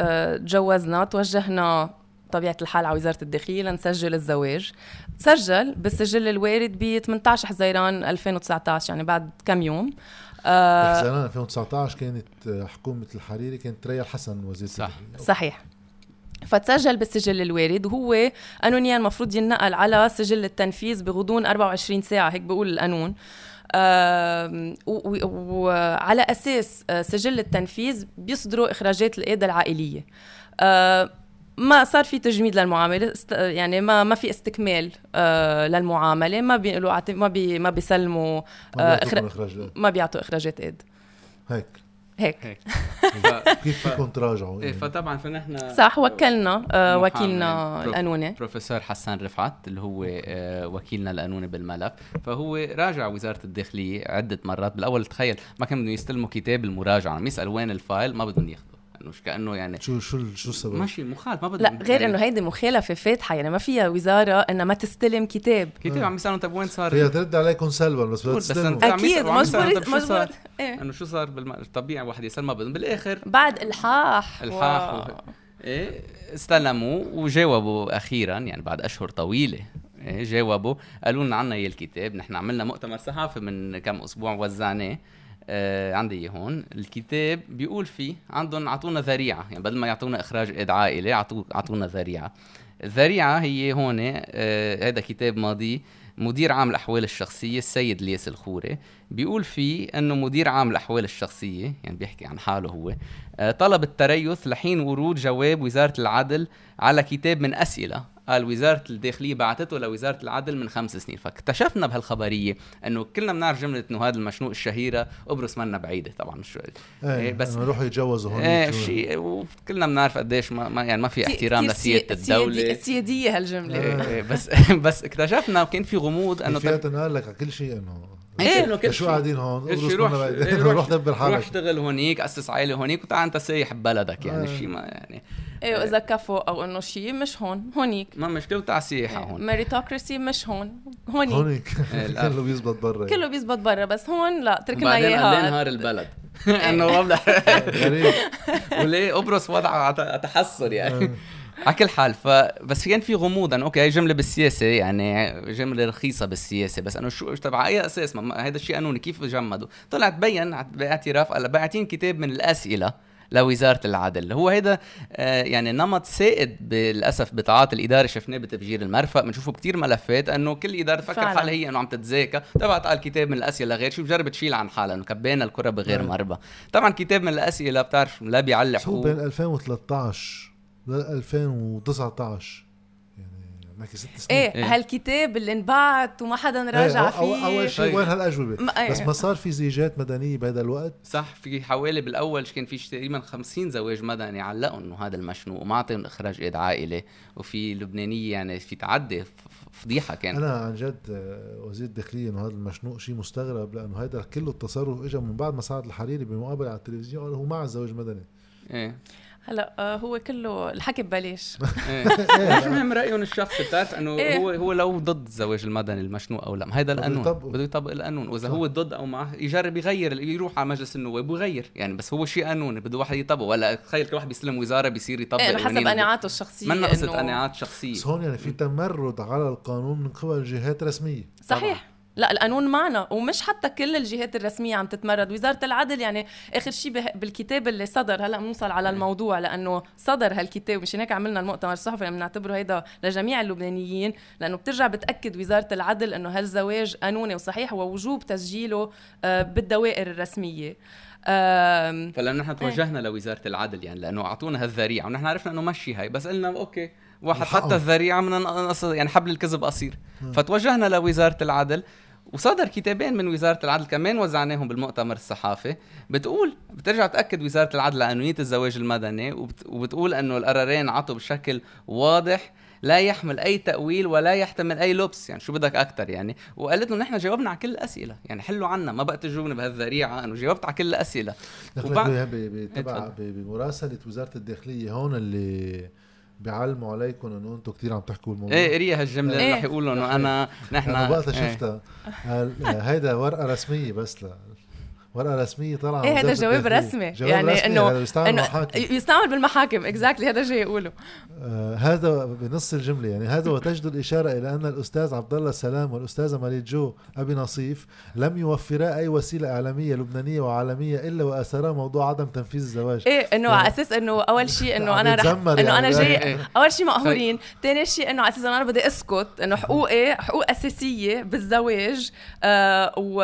آه تجوزنا توجهنا طبيعة الحال على وزارة الداخلية لنسجل الزواج. تسجل بالسجل الوارد ب 18 حزيران 2019 يعني بعد كم يوم. آه حزيران 2019 كانت حكومة الحريري كانت ريا الحسن وزير صح. صحيح. فتسجل بالسجل الوارد. وهو قانونيا المفروض ينقل على سجل التنفيذ بغضون 24 ساعة. هيك بقول القانون. وعلى أساس آه، سجل التنفيذ بيصدروا إخراجات القيادة العائلية. آه، ما صار في تجميد للمعاملة يعني ما ما في استكمال آه للمعاملة. ما بيقولوا ما بي ما بيسلموا آه ما بيعطوا إخراجات ايد هيك. هيك, هيك. كيف فيكم تراجعوا إيه يعني؟ فطبعا فنحن صح وكلنا آه وكيلنا القانوني بروفيسور حسان رفعت اللي هو آه وكيلنا القانوني بالملف. فهو راجع وزارة الداخلية عدة مرات. بالأول تخيل ما كانوا بدهم يستلموا كتاب المراجعة. عم يسأل وين الفايل؟ ما بدهم ياخذوا انه كأنه يعني شو شو شو السبب؟ ماشي مخالف ما بدهم لا غير يعني إنه هيدي مخالفة فاتحة يعني ما فيها وزارة إنها ما تستلم كتاب. كتاب عم يسالوا طيب وين صار فيها ترد عليكم سلبا بس بدها تستلم أكيد مزبوط مزبوط إيه؟ إنه شو صار بالطبيعي واحد يسأل ما بدهم بالآخر بعد إلحاح. إلحاح. و... إيه استلموا وجاوبوا أخيرا يعني بعد أشهر طويلة. إيه جاوبوا قالوا لنا عنا الكتاب نحن عملنا مؤتمر صحافي من كم أسبوع وزعناه. آه عندي هون. الكتاب بيقول فيه عندهم اعطونا ذريعة. يعني بدل ما يعطونا إخراج ايد عائلة اعطونا ذريعة. الذريعة هي هون آه هذا كتاب ماضي مدير عام الأحوال الشخصية السيد لياس الخوري. بيقول فيه إنه مدير عام الأحوال الشخصية يعني بيحكي عن حاله هو آه طلب التريث لحين ورود جواب وزارة العدل على كتاب من أسئلة. وزاره الداخلية بعثته لوزارة العدل من خمس سنين. فاكتشفنا بهالخبرية إنه كلنا بنعرف جملة إنه هذا المشنوق الشهيرة قبرص منا بعيدة طبعا شو إيه, إيه، بس يروحوا يتجوزوا هون إيه شيء وكلنا بنعرف قديش ما, ما يعني ما في احترام لسيادة الدولة. سياديه هالجملة. إيه, إيه بس بس اكتشفنا وكان في غموض إنه فيها تنقال لك على كل شيء انه إيه إنه كل شو قاعدين هون؟ روح روح دبر حالك روح اشتغل هونيك اسس عائله هونيك وتعال أنت سايح ببلدك يعني آه. شيء ما يعني إيه وإذا كفوا أو إنه شيء مش هون هونيك. ما مشكله وتعال سياحه هون. ميريتوكراسي مش هون هونيك. هونيك. كله بيزبط برا. كله بيزبط برا بس هون لا تركنا إياها. بعدين نهار البلد؟ إنه غريب. وليه قبرص وضعها تحسر يعني. على كل حال فبس كان في غموض انه أوكي هي جملة بالسياسة يعني جملة رخيصة بالسياسة بس انه شو تبع أي أساس؟ ما هذا الشيء قانوني. كيف جمدوا؟ طلع تبين باعتراف قال باعتين كتاب من الأسئلة. لوزارة العدل. هو هيدا آه يعني نمط سائد للاسف بتعاطي الإدارة شفناه بتفجير المرفق بنشوفه كتير ملفات إنه كل إدارة تفكر حالها هي إنه عم تتذاكى تبعت قال كتاب من الأسئلة لغير شو بجرب تشيل عن حالها؟ إنه كبينا الكرة بغير نعم. مربى طبعا كتاب من الأسئلة بتعرف لا بيعلق هو بين 2013 ل 2019 نحكي ست سنين. إيه, إيه. هالكتاب اللي انبعت وما حدا راجع إيه فيه. أول شيء وين هالأجوبة؟ ما إيه. بس ما صار في زيجات مدنية بهذا الوقت؟ صح في حوالي بالأول كان في تقريبا 50 زواج مدني علقوا إنه هذا المشنوق وما اعطيهم إخراج إيد عائلة وفي لبنانية يعني في تعدي فضيحة كان. أنا عن جد آه، وزير الداخليه إنه هذا المشنوق شيء مستغرب لأنه هذا كله التصرف اجى من بعد ما صعد الحريري بمقابله على التلفزيون قال هو مع الزواج المدني. إيه. هلا آه، هو كله الحكي ببلاش إيه. مش مهم رأيهم الشخصي بتعرف؟ إنه إيه. هو هو لو ضد الزواج المدني المشنوق أو لا هيدا القانون. بده يطبق القانون. وإذا هو ضد أو معه يجرب يغير يروح على مجلس النواب ويغير. يعني بس هو شيء قانوني بده واحد يطبق ولا تخيل كل واحد بيستلم وزارة بيصير يطبق إيه حسب قناعاته الشخصية ما قصه قناعات شخصية. بس هون يعني في تمرد على القانون من قبل جهات رسمية. صحيح. لا القانون معنا ومش حتى كل الجهات الرسمية عم تتمرد. وزارة العدل يعني آخر شيء بالكتاب اللي صدر هلأ بنوصل على الموضوع لأنه صدر هالكتاب مشان هيك عملنا المؤتمر الصحفي اللي بنعتبره هيدا لجميع اللبنانيين لأنه بترجع بتأكد وزارة العدل إنه هالزواج قانوني وصحيح ووجوب تسجيله آه، بالدوائر الرسمية. فلأنه نحن توجهنا لوزارة العدل يعني لأنه أعطونا هالذريعة ونحن عرفنا إنه مشي هاي بس قلنا أوكي واحد حتى الذريعة من يعني حبل الكذب قصير. فتوجهنا لوزارة العدل وصدر كتابين من وزارة العدل كمان وزعناهم بالمؤتمر الصحافي. بتقول بترجع تأكد وزارة العدل قانونيه الزواج المدني وبتقول إنه القرارين عطوا بشكل واضح لا يحمل أي تأويل ولا يحتمل أي لبس. يعني شو بدك أكثر يعني؟ وقالت له نحن جاوبنا على كل الأسئلة. يعني حلوا عنا ما بقى تجاوبني بهالذريعه انه جاوبت على كل الأسئلة. وبعد بمراسلة وزارة الداخلية هون اللي بيعلموا عليكم إنه أنتم كثير عم تحكوا الموضوع. إيه قريها هالجملة اللي رح يقولوا إنه أنا نحن أنا وقتها إيه. شفتها. هيدا ورقة رسمية بس لا ورقه رسمية طالعه إيه هذا جواب رسمي. جواب يعني رسمي إنه يستعمل يستعمل بالمحاكم. اكزاكتلي هذا جاي يقوله. آه هذا بنص الجملة. يعني هذا وتجد الإشارة إلى أن الأستاذ عبد الله السلام والأستاذة ماليد جو أبي نصيف لم يوفرا أي وسيلة إعلامية لبنانية وعالمية إلا واثرا موضوع عدم تنفيذ الزواج. إيه إنه على أساس إنه أول شيء إنه أنا رح إنه يعني. أنا جاي إيه. أول شيء مقهورين ثاني شيء إنه على أساس أنا بدي أسكت إنه حقوقي حقوق أساسية بالزواج آه و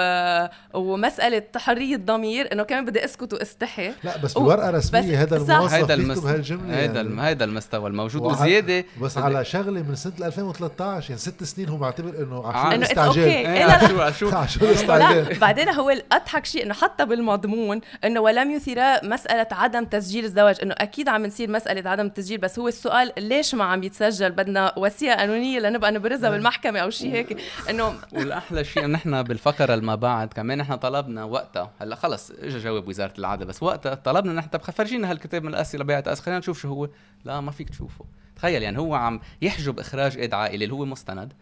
ومسألة حريه الضمير إنه كمان بدي أسكت وأستحي. لا بس بورقة رسمية هذا الموظف هيدا المست... هالجمله هيدا يعني. هيدا المستوى الموجود وع... وزيادة. بس على شغله من سنة 2013 يعني ست سنين هو معتبر إنه عشان استعجال. انه شو شو الاستعجال بعدين هو الأضحك شيء إنه حتى بالمضمون إنه ولم يثير مسألة عدم تسجيل الزواج. إنه أكيد عم نصير مسألة عدم التسجيل بس هو السؤال ليش ما عم يتسجل؟ بدنا وثيقه قانونيه لنبقى نبرزها بالمحكمة أو شيء هيك. إنه والأحلى شيء نحن بالفقرة اللي ما بعد كمان نحن طلبنا وقتها هلا خلص اجى جواب وزارة العدل بس وقتها طلبنا نحن طب فرجينا هالكتاب من الأسئلة بيعت أس خلينا نشوف شو هو. لا ما فيك تشوفه. تخيل يعني هو عم يحجب إخراج إيد عائلة اللي هو مستند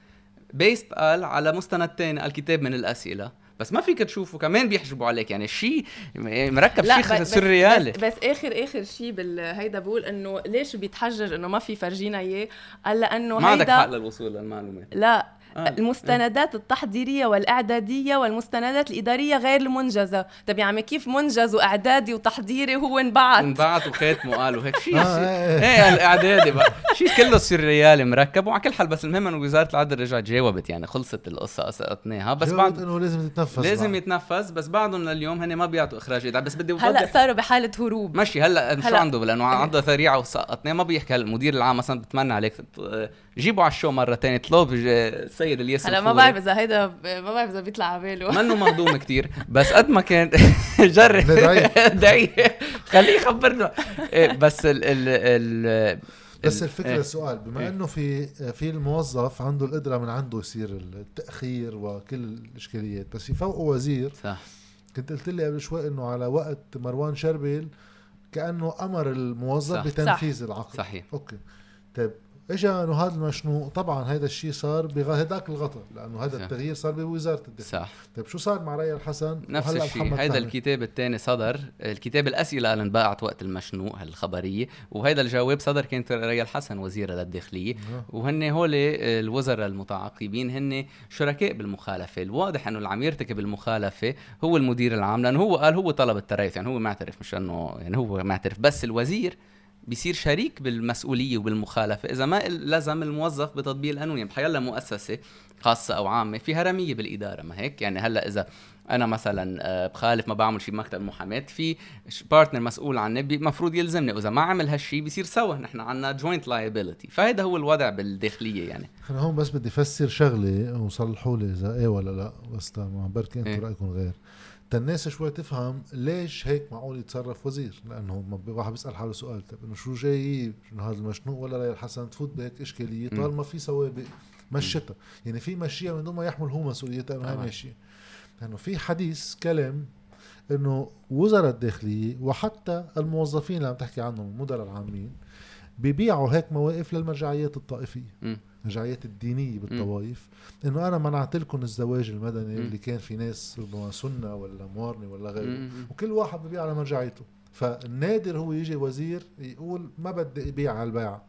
بيست قال على مستند تاني الكتاب من الأسئلة. بس ما فيك تشوفه كمان بيحجبوا عليك. يعني شيء مركب شيء سريالي بس, بس اخر آخر شيء بالهيدا بقول إنه ليش بيتحجج إنه ما في فرجينا إياه؟ قال لأنه ما عندك حق للوصول للمعلومات. لا. المستندات التحضيرية والإعدادية والمستندات الإدارية غير المنجزة. طب يا عمي كيف منجز وإعدادي وتحضيري هو انبعت انبعت وختمه قالوا هيك شيء آه إيه الإعدادي بقى. شيء كله سريالي مركب وعلى كل حال بس المهم إنه وزارة العدل رجعت جاوبت يعني خلصت القصة قصقتناها بس بعد إنه لازم يتنفذ لازم يتنفذ بس بعدهم لليوم هن ما بيعطوا إخراج إداري بس بدي هلا صاروا بحالة هروب. ماشي هلا شو عنده؟ لأنه عنده ذريعة وسقطناه. ما بيحكي المدير العام مثلا بتمنى عليك جيبوا على الشو مرة ثانية اطلب السيد الياس هلا ما بعرف إذا هيدا ما بعرف إذا بيطلع على باله. منه مهضوم كثير بس قد ما كان جرب. دعيه خليه يخبرنا. إيه، بس ال ال ال بس الفكرة إيه. السؤال بما إيه. إنه في في الموظف عنده القدرة من عنده يصير التأخير وكل الإشكاليات بس في فوقه وزير صح. كنت قلت لي قبل شوي إنه على وقت مروان شربل كأنه أمر الموظف صح. بتنفيذ صح. العقد. صحيح. أوكي. طيب اجى إنه هذا المشنوق طبعا هذا الشيء صار بهداك الغطاء لأنه هذا التغيير صار بوزارة الدفاع. صح. طيب شو صار مع ريا الحسن؟ نفس الشيء هذا الكتاب الثاني صدر. الكتاب الأسئلة اللي انباعت وقت المشنوق هالخبرية. وهذا الجواب صدر كانت ريا الحسن وزيره للداخلية. نعم. وهن هول الوزراء المتعاقبين هن شركاء بالمخالفة. الواضح إنه اللي عم يرتكب المخالفة هو المدير العام لأنه هو قال هو طلب التريث يعني هو معترف مش إنه يعني هو معترف. بس الوزير بيصير شريك بالمسؤولية وبالمخالفة. إذا ما لزم الموظف بتطبيق القانون يعني بحيلا مؤسسة خاصة أو عامة فيها رمية بالإدارة. ما هيك؟ يعني هلأ إذا أنا مثلا آه، بخالف ما بعمل شيء بمكتب محاماة في partner مسؤول عني المفروض يلزمني. وإذا ما عمل هالشيء بصير سوا. نحن عندنا joint liability فهذا هو الوضع بالداخلية يعني. أنا هون بس بدي افسر شغلة وصلحوا لي إذا إيه ولا لا. بس بركي أنتم إيه؟ رأيكم غير. الناس شوي تفهم ليش هيك معقول يتصرف وزير لأنه واحد بيسأل حاله سؤال طيب إنه شو جاي؟ انه هذا المشنوق ولا ريال حسن تفوت بهيك إشكالية؟ طالما في سوابق مشتها يعني في مشيها من دون ما يحمل هو مسؤوليتها إنه هي ماشيه لأنه في حديث كلام إنه وزراء الداخلية وحتى الموظفين اللي عم تحكي عنهم المدراء العامين بيبيعوا هيك مواقف للمرجعيات الطائفية. الرجعيات الدينية بالطوائف. إنه أنا منعت لكم الزواج المدني اللي كان في ناس ربما سنة ولا موارنه ولا غيره. وكل واحد ببيع على مرجعيته. فالنادر هو يجي وزير يقول ما بدي أبيع على البيعه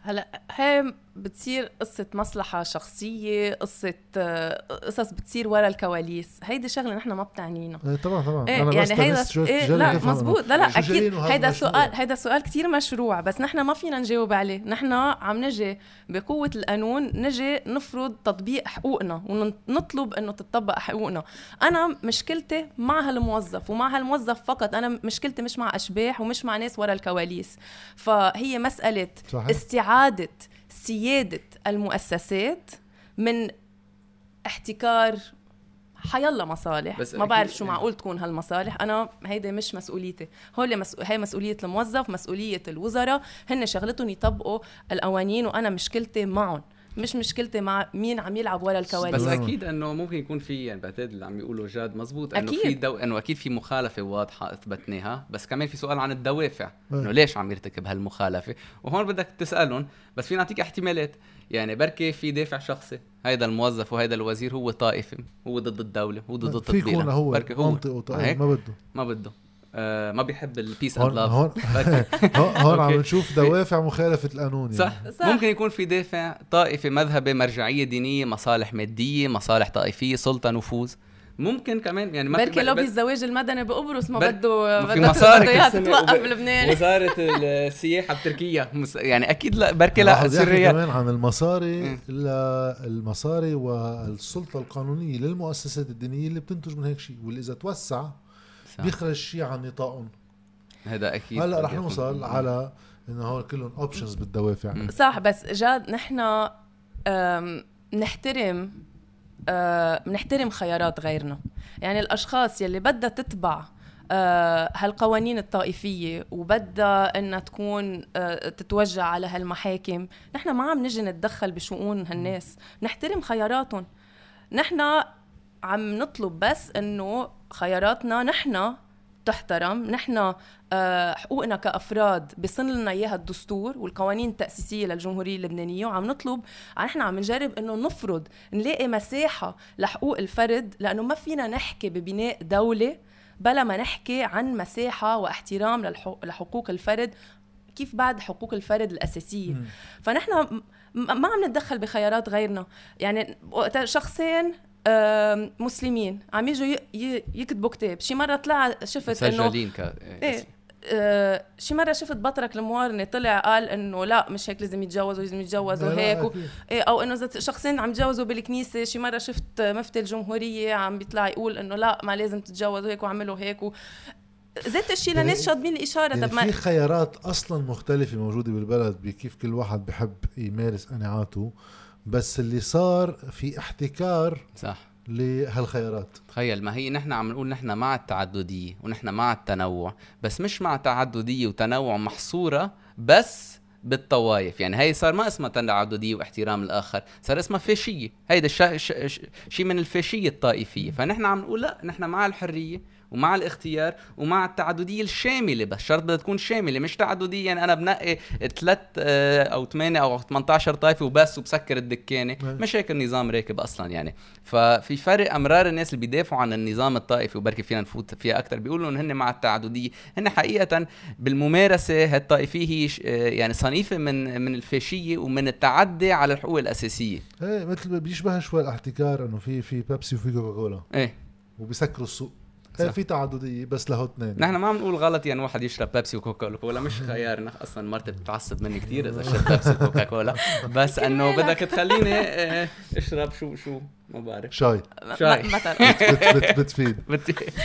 هلأ هي بتصير قصة مصلحة شخصية قصة آه، قصص بتصير ورا الكواليس. هيدي شغلة نحن ما بتعنينا. إيه طبعا طبعا. إيه أنا يعني هيدا إيه لا مزبوط. لا لا أكيد. هيدا سؤال هيدا سؤال كتير مشروع بس نحن ما فينا نجاوب عليه. نحن عم نجي بقوة القانون نجي نفرض تطبيق حقوقنا ونطلب إنه تطبق حقوقنا. أنا مشكلتي مع هالموظف ومع هالموظف فقط. أنا مشكلتي مش مع أشباح ومش مع ناس ورا الكواليس. فهي مسألة صحيح. استعادة سيادة المؤسسات من احتكار حيلا مصالح. بس ما بعرف شو معقول تكون هالمصالح. أنا هيدي مش مسؤوليتي. هول مسؤ... هي مسؤولية الموظف مسؤولية الوزراء. هن شغلتهم يطبقوا القوانين وأنا مشكلتي معهم. مش مشكلتي مع مين عم يلعب ورا الكواليس. بس أكيد إنه ممكن يكون في يعني بعتقد اللي عم يقولوا جاد مزبوط إنه في دو... إنه أكيد في مخالفة واضحة أثبتناها. بس كمان في سؤال عن الدوافع. إنه ليش عم يرتكب هالمخالفة؟ وهون بدك تسألهم بس فينا نعطيك احتمالات. يعني بركي في دافع شخصي. هيدا الموظف وهيدا الوزير هو طائفي هو ضد الدولة هو ضد التطبيق في هو بركي هو. ما بده. ما بده. آه ما بيحب ال peace and love هون هون عم نشوف دوافع مخالفة القانون يعني. صح. صح. ممكن يكون في دافع طائفي مذهبي مرجعية دينية مصالح مادية مصالح طائفية سلطة نفوذ. ممكن كمان يعني ما بركي لوبي الزواج المدني بقبرص ما بده في مصاري تتوقف بلبنان. وزارة السياحة بتركيا. يعني أكيد لا بركي لا سرية. كمان عن المصاري المصاري والسلطة القانونية للمؤسسات الدينية اللي بتنتج من هيك شيء. واللي إذا توسع بيخرج شيء عن نطاقهم. هذا أكيد هلأ رح نوصل على انه هول كلهم اوبشنز بالدوافع. صح بس جاد نحن نحترم بنحترم خيارات غيرنا. يعني الأشخاص يلي بدها تتبع آه هالقوانين الطائفية وبدها إنها تكون آه تتوجع على هالمحاكم نحن ما عم نجي نتدخل بشؤون هالناس. نحترم خياراتهم. نحن عم نطلب بس إنه خياراتنا نحن تحترم نحن آه، حقوقنا كأفراد بيصن لنا إياها الدستور والقوانين التأسيسية للجمهورية اللبنانية وعم نطلب نحن عم نجرب إنه نفرض نلاقي مساحة لحقوق الفرد لأنه ما فينا نحكي ببناء دولة بلا ما نحكي عن مساحة واحترام لحقوق الفرد كيف بعد حقوق الفرد الأساسية. فنحن ما عم نتدخل بخيارات غيرنا. يعني شخصين مسلمين. عم يجوا يكتبوا كتاب. شي مرة طلع شفت انه مسجلين ك إيه. آه شي مرة شفت بطرك الموارنة طلع قال إنه لا مش هيك لازم يتجوزوا لازم يتجوزوا هيك و... إيه أو إنه إذا شخصين عم يتجوزوا بالكنيسة شي مرة شفت مفتي الجمهورية عم بيطلع يقول إنه لا ما لازم تتجوزوا هيك وعملوا هيك و... ذات الشيء يعني لناس شاطبين الإشارة. يعني طب ما في خيارات أصلا مختلفة موجودة بالبلد بكيف كل واحد بحب يمارس قناعاته. بس اللي صار في احتكار صح. لهالخيارات. تخيل ما هي نحن عم نقول نحن مع التعددية ونحن مع التنوع بس مش مع تعددية وتنوع محصورة بس بالطوائف. يعني هي صار ما اسمها تعددية واحترام الآخر صار اسمها فاشيه هيدا شيء من الفاشيه الطائفية. فنحن عم نقول لا نحن مع الحرية ومع الاختيار ومع التعددية الشاملة بس. شرط بدها تكون شاملة مش تعدديه يعني أنا بنقي ثلاث آه، أو ثمانيه أو 18 طائفه وبس وبسكر الدكانة. مش هيك النظام راكب أصلا يعني. ففي فرق أمرار الناس اللي بيدافعوا عن النظام الطائفي وبركي فينا نفوت فيها أكثر بيقولوا إنه هن مع التعددية. هن حقيقة بالممارسة هالطائفيه هي آه، يعني صنيفة من من الفاشية ومن التعدي على الحقوق الأساسية. إيه مثل بيشبه شوي الاحتكار إنه في في بيبسي وفي كوكاكولا. إيه. وبيسكروا السوق. صح. في تعدديه بس له اثنين. نحن ما عم نقول غلط يعني واحد يشرب بيبسي وكوكا كولا مش خيار. أصلا مرتي بتتعصب مني كثير إذا شربت بيبسي وكوكا كولا بس إنه بدك تخليني آه، اشرب شو شو ما بعرف شاي شاي بتفيد.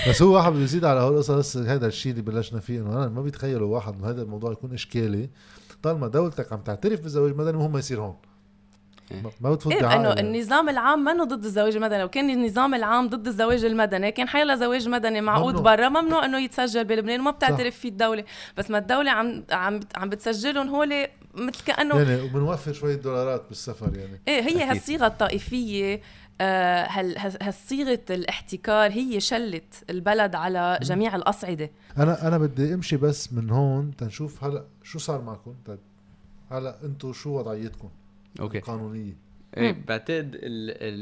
بس هو واحد بده يزيد على هول القصص هذا الشيء اللي بلشنا فيه إنه أنا ما بيتخيلوا واحد إنه هذا الموضوع يكون إشكالي. طالما دولتك عم تعترف بالزواج المدني وهم يصير هون. ما بتفوت إيه إنه النظام العام منه ضد الزواج المدني؟ لو كان النظام العام ضد الزواج المدني. كان حيلا زواج مدني معقود برا ممنوع إنه يتسجل بلبنان وما بتعترف فيه الدولة. بس ما الدولة عم عم عم بتسجلهم هول مثل كأنه يعني وبنوفر شوية دولارات بالسفر يعني. إيه هي هالصيغة الطائفية آه هالصيغة الاحتكار هي شلت البلد على جميع الأصعدة. أنا أنا بدي أمشي بس من هون تنشوف هلا شو صار معكم؟ طيب هلا أنتم شو وضعيتكم؟ أوكي. قانونيه إيه بعتقد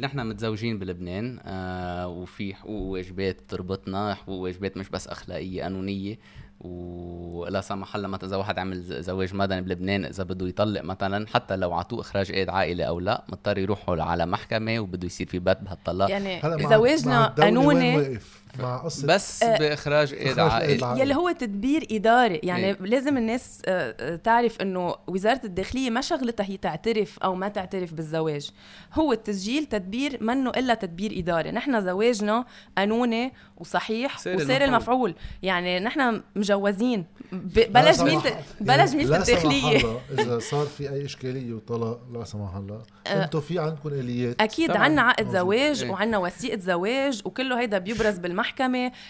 نحن متزوجين بلبنان آه وفي حقوق وواجبات تربطنا حقوق وواجبات مش بس أخلاقية قانونية. ولا سمح الله مثلا اذا واحد عمل زواج مدني بلبنان إذا بده يطلق مثلا حتى لو عطوه إخراج إيد عائلي أو لا مضطر يروحوا على محكمة وبده يصير في بات بهالطلاق. يعني زواجنا قانوني؟ مع قصة بس آه بإخراج إيد عائلي. يلي هو تدبير إداري يعني إيه؟ لازم الناس آه, آه، تعرف إنه وزارة الداخلية ما شغلتها هي تعترف أو ما تعترف بالزواج. هو التسجيل تدبير منه إلا تدبير إداري. نحن زواجنا قانوني وصحيح سير وسير المفعول. المفعول. يعني نحن مجوزين. بلا جميله بلا جميله الداخلية. إذا صار في أي إشكالية وطلاق لا سمح الله. أنتم في عندكم آليات. أكيد عندنا عقد زواج إيه. وعندنا وثيقة زواج وكله هيدا بيبرز بالمحكمة.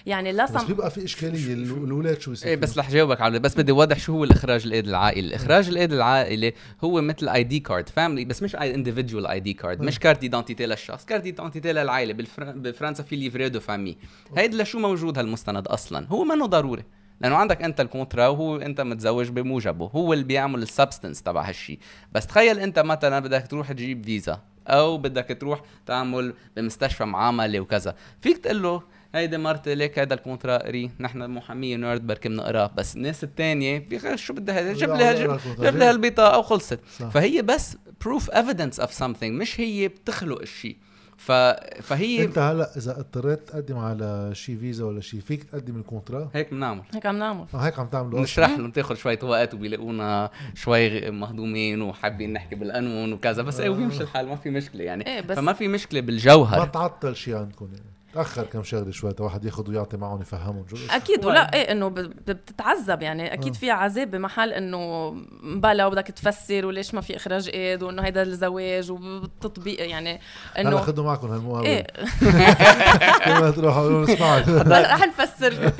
يعني لا سم... بس بيبقى في إشكالية الأولاد شو يصير إيه بس رح جاوبك على بس بدي اوضح شو هو الإخراج الإيد العائلي الاخراج الإيد العائلي هو مثل ID card family بس مش individual ID card مش carte identité للشخص carte identité للعائلة بفرنسا في livret de famille هيدا لشو موجود هالمستند أصلا؟ هو منه ضروري لأنه عندك أنت ال contrat وهو أنت متزوج بموجبه هو اللي بيعمل ال substance تبع هالشيء بس تخيل أنت مثلا بدك تروح تجيب فيزا أو بدك تروح تعمل بمستشفى معاملة وكذا فيك تقول له هيدي مرتي ليك هيدا ال contrat اقري نحن محامية نيرد بركي بنقراه بس الناس الثانية شو بدها؟ هيدا جيب لي جيب لي هالبطاقة وخلصت. فهي بس proof evidence of something مش هي بتخلق الشيء. ف... فهي انت هلا إذا اضطريت تقدم على شي فيزا ولا شيء فيك تقدم ال contrat؟ هيك بنعمل هيك عم نعمل. آه هيك عم تعملوا. نشرح لهم تاخذ شوية وقت وبيلاقونا شوي مهضومين وحابين نحكي بالقانون وكذا بس إيه وبيمشي الحال ما في مشكلة يعني. إيه بس فما في مشكلة بالجوهر. ما تعطل شيء عندكم يعني. تأخر كم شغله شوي واحد ياخذ ويعطي معهم يفهمهم أكيد ولا إيه إنه بتتعذب يعني. أكيد آه. في عذاب بمحل إنه بلا وبدك تفسر وليش ما في إخراج إيد وإنه هيدا الزواج وبالتطبيق يعني إنه هلا خذوا معكم هالمقابلة. إيه. كما تروحوا نسمعك رح نفسر.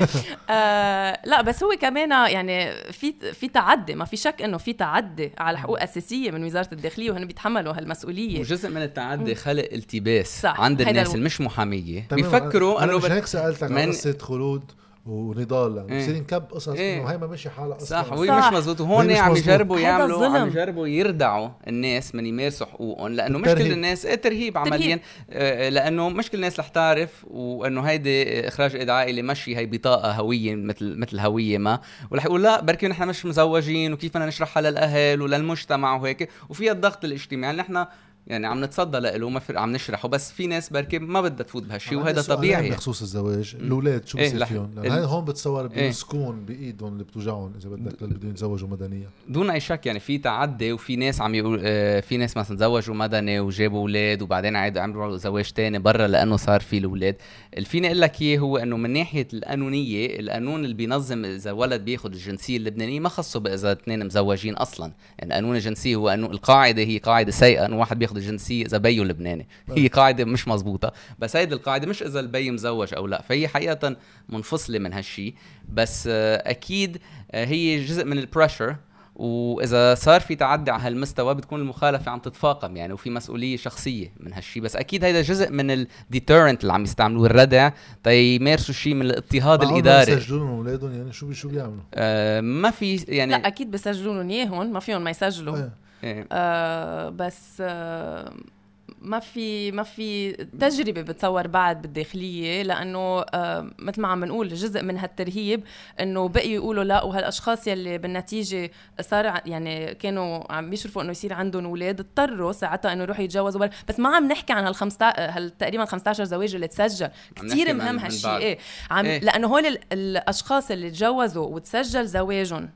آه لا بس هو كمان يعني في في تعدي ما في شك إنه في تعدي على حقوق أساسية من وزارة الداخلية وهن بيتحملوا هالمسؤولية. وجزء من التعدي خلق التباس صح. عند الناس اللي مش محامية. بيفكروا إنه مش هيك سألتك من... عن قصة خلود ونضال يعني بصير نكب قصص إيه؟ إنه هي ما ماشي حالها أصلا. صح. وهي مش مزبوط وهون عم يجربوا يعملوا عم يجربوا يردعوا الناس من يمارسوا حقوقهم لأنه مش كل الناس إيه ترهيب. عمليا. آه لأنه مش كل الناس رح تعرف وإنه هيدي إخراج إيد عائلة مشي هي بطاقة هوية مثل مثل هوية ما. ورح يقول لا بركي نحن مش مزوجين وكيف بدنا نشرحها للأهل وللمجتمع وهيك. وفيها الضغط الاجتماعي. نحن يعني عم نتصدى له ما عم نشرحه بس في ناس بركي ما بدها تفوت بهالشيء وهذا طبيعي. بخصوص الزواج الأولاد شو بصير إيه فيهم؟ لأن هون بتصور بيمسكون إيه؟ بإيدهم اللي بتوجعهم إذا بدك اللي بدهم يتزوجوا مدنيا. دون أي شك يعني في تعدي وفي ناس عم يقول آه في ناس مثلا تزوجوا مدني وجابوا أولاد وبعدين عادوا عملوا زواج تاني برا لأنه صار في الأولاد. اللي فيني أقول لك إياه هو إنه من ناحية القانونية القانون اللي بينظم إذا ولد بياخذ الجنسية اللبنانية ما خصه بإذا اثنين مزوجين أصلا. يعني قانون الجنسيه هو إنه القاعدة هي قاعدة سيئة إنه واحد بياخذ الجنسيه إذا بي لبناني. هي قاعدة مش مزبوطه بس هيدي القاعدة مش إذا البي مزوج أو لا. فهي حقيقه منفصلة من هالشيء بس آه، أكيد آه، هي جزء من ال pressure وإذا صار في تعدي على هالمستوى بتكون المخالفة عم تتفاقم يعني وفي مسؤولية شخصية من هالشيء بس أكيد هيدا جزء من ال deterrent اللي عم يستعملوه الردع. تيمارسوا شيء من الاضطهاد الإداري. بيسجلوا لهم أولادهم يعني شو شو بيعملوا؟ آه ما في يعني لا أكيد بيسجلوا لهم إياهم. ما فيهم ما يسجلوا. آه. إيه. آه بس آه ما في ما في تجربة بتصور بعد بالداخلية لأنه آه مثل ما عم نقول جزء من هالترهيب إنه بقي يقولوا لا وهالأشخاص يلي بالنتيجة صار يعني كانوا عم بيشرفوا إنه يصير عندهم أولاد اضطروا ساعتها إنه يروحوا يتجوزوا بس ما عم نحكي عن هال 15 هال تقريبا 15 زواج اللي تسجل كثير مهم هالشيء إيه عم إيه؟ لأنه هول الأشخاص اللي تجوزوا وتسجل زواجهم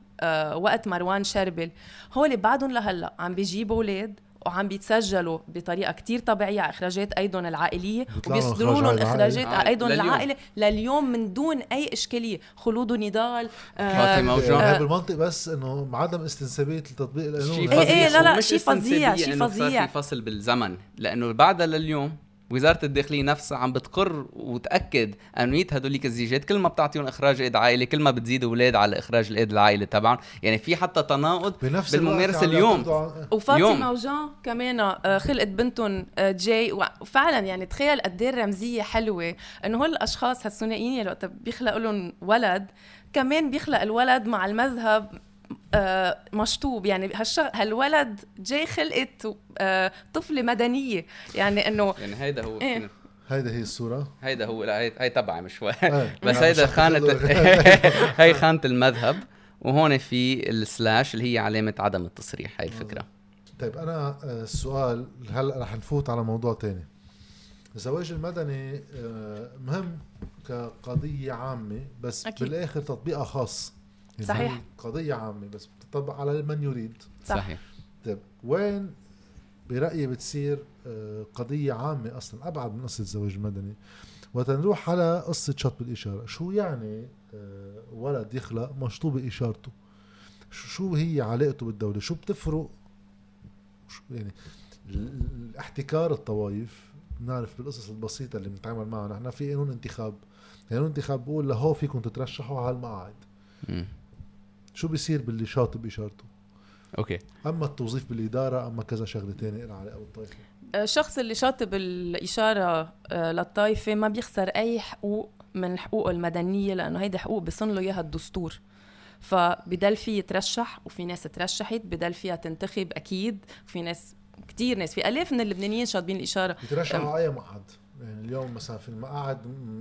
وقت مروان شربل. هول بعدهم لهلا عم بيجيبوا أولاد وعم بيتسجلوا بطريقة كتير طبيعية على إخراجات أيضا العائلية وبيصدروا لهم إخراجات على أيضا العائله لليوم من دون أي إشكالية. خلود ونضال آه موجود آه بالمنطق بس إنه عدم استنسابية لتطبيق القانون. شيء فظيع إيه لا لا شيء فظيع شيء فظيع في فصل بالزمن. لأنه بعدها لليوم وزارة الداخلية نفسها عم بتقر وتأكد انويه هدوليك الزيجات كل ما بتعطيهم إخراج إيد عائلة كل ما بتزيد أولاد على إخراج الإيد العائلة تبعهم. يعني في حتى تناقض بالممارسة اليوم. وفاطمة وجان كمان آه، خلقت بنتهم آه، جاي. وفعلا يعني تخيل قد إيه الرمزية حلوة إنه هول الأشخاص هالثنائيين وقت بيخلقوا لهم ولد كمان بيخلق الولد مع المذهب مشطوب. يعني هالولد جاي خلقت آه طفلة مدنية. يعني إنه يعني هيدا هو إيه؟ هيدا هي الصورة؟ هيدا هو لا هي, هي تبعي مش شوي بس هيدا خانة هي خانة المذهب. وهون في السلاش اللي هي علامة عدم التصريح هاي الفكرة. طيب أنا السؤال هلا رح نفوت على موضوع تاني؟ الزواج المدني آه، مهم كقضية عامة بس أكيد. بالآخر تطبيقها خاص. صحيح. قضية عامة بس بتطبق على من يريد. صحيح. طيب وين برأيي بتصير آه، قضية عامة أصلا أبعد من قصة الزواج المدني وتنروح على قصة شطب الإشارة شو يعني آه، ولد يخلق مشطوب إشارته شو هي علاقته بالدولة؟ شو بتفرق؟ شو يعني الاحتكار الطوائف بنعرف بالقصص البسيطة اللي بنتعامل معها. نحن في قانون انتخاب. قانون انتخاب بقول لهو فيكم تترشحوا على المقاعد شو بيصير باللي شاطب إشارته أوكي. أما التوظيف بالإدارة أما كذا شغلة ثانية لها علاقه بالطائفه الشخص اللي شاطب الإشارة آه، للطائفة ما بيخسر أي حقوق من حقوقه المدنية لأنه هيدي حقوق بصن له إياها الدستور. فبدل في يترشح وفي ناس ترشحت بدل فيها تنتخب أكيد. وفي ناس كتير ناس في ألاف من اللبنانيين شاطبين الإشارة. يترشحوا على أي مقعد؟ يعني اليوم مثلا في المقاعد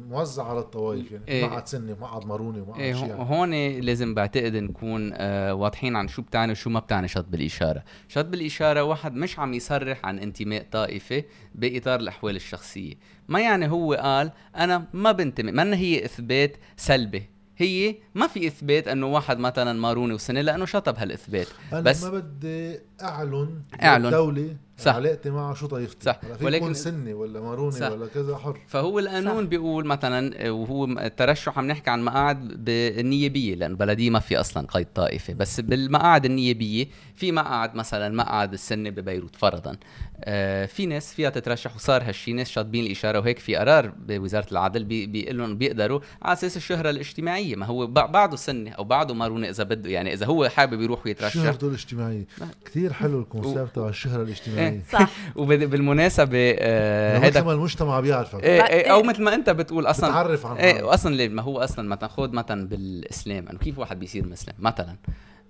موزع على الطوائف يعني إيه. مقعد سني ومقعد ماروني ومقعد إيه شيعي هون لازم بعتقد نكون آه واضحين عن شو بتعني وشو ما بتعني شط بالإشارة. شط بالإشارة واحد مش عم يصرح عن انتماء طائفة بإطار الأحوال الشخصية. ما يعني هو قال أنا ما بنتمي ما هي إثبات سلبي. هي ما في إثبات إنه واحد مثلا ماروني وسنه لأنه شطب هالإثبات. أنا بس ما بدي أعلن أعلن. الدولة صح. علاقتي معه شو طائفتي صح. ولكن سني ولا ماروني صح. ولا كذا حر. فهو القانون صح. بيقول مثلا وهو الترشح عم نحكي عن مقاعد بالنيابيه لأنه بلديه ما في أصلا قيد طائفة. بس بالمقاعد النيابيه في مقعد مثلا مقعد السنة ببيروت فرضا. آه في ناس فيها تترشح وصار هالشي ناس شاطبين الإشارة وهيك في قرار بوزارة العدل بي بيقول لهم بيقدروا على أساس الشهرة الاجتماعية. ما هو بعده سنة أو بعده مارونه إذا بده يعني إذا هو حابب يروح يترشح شهرته الاجتماعية. كثير حلو الكونسيبت تبع الشهرة الاجتماعية. صح. وبالمناسبه آه هذا ما المجتمع بيعرفك. إيه إيه أو مثل ما أنت بتقول أصلا بتعرف عن إيه أصلا ليه؟ ما هو أصلا مثلا خذ مثلا بالإسلام. انه كيف واحد بيصير مسلم؟ مثلا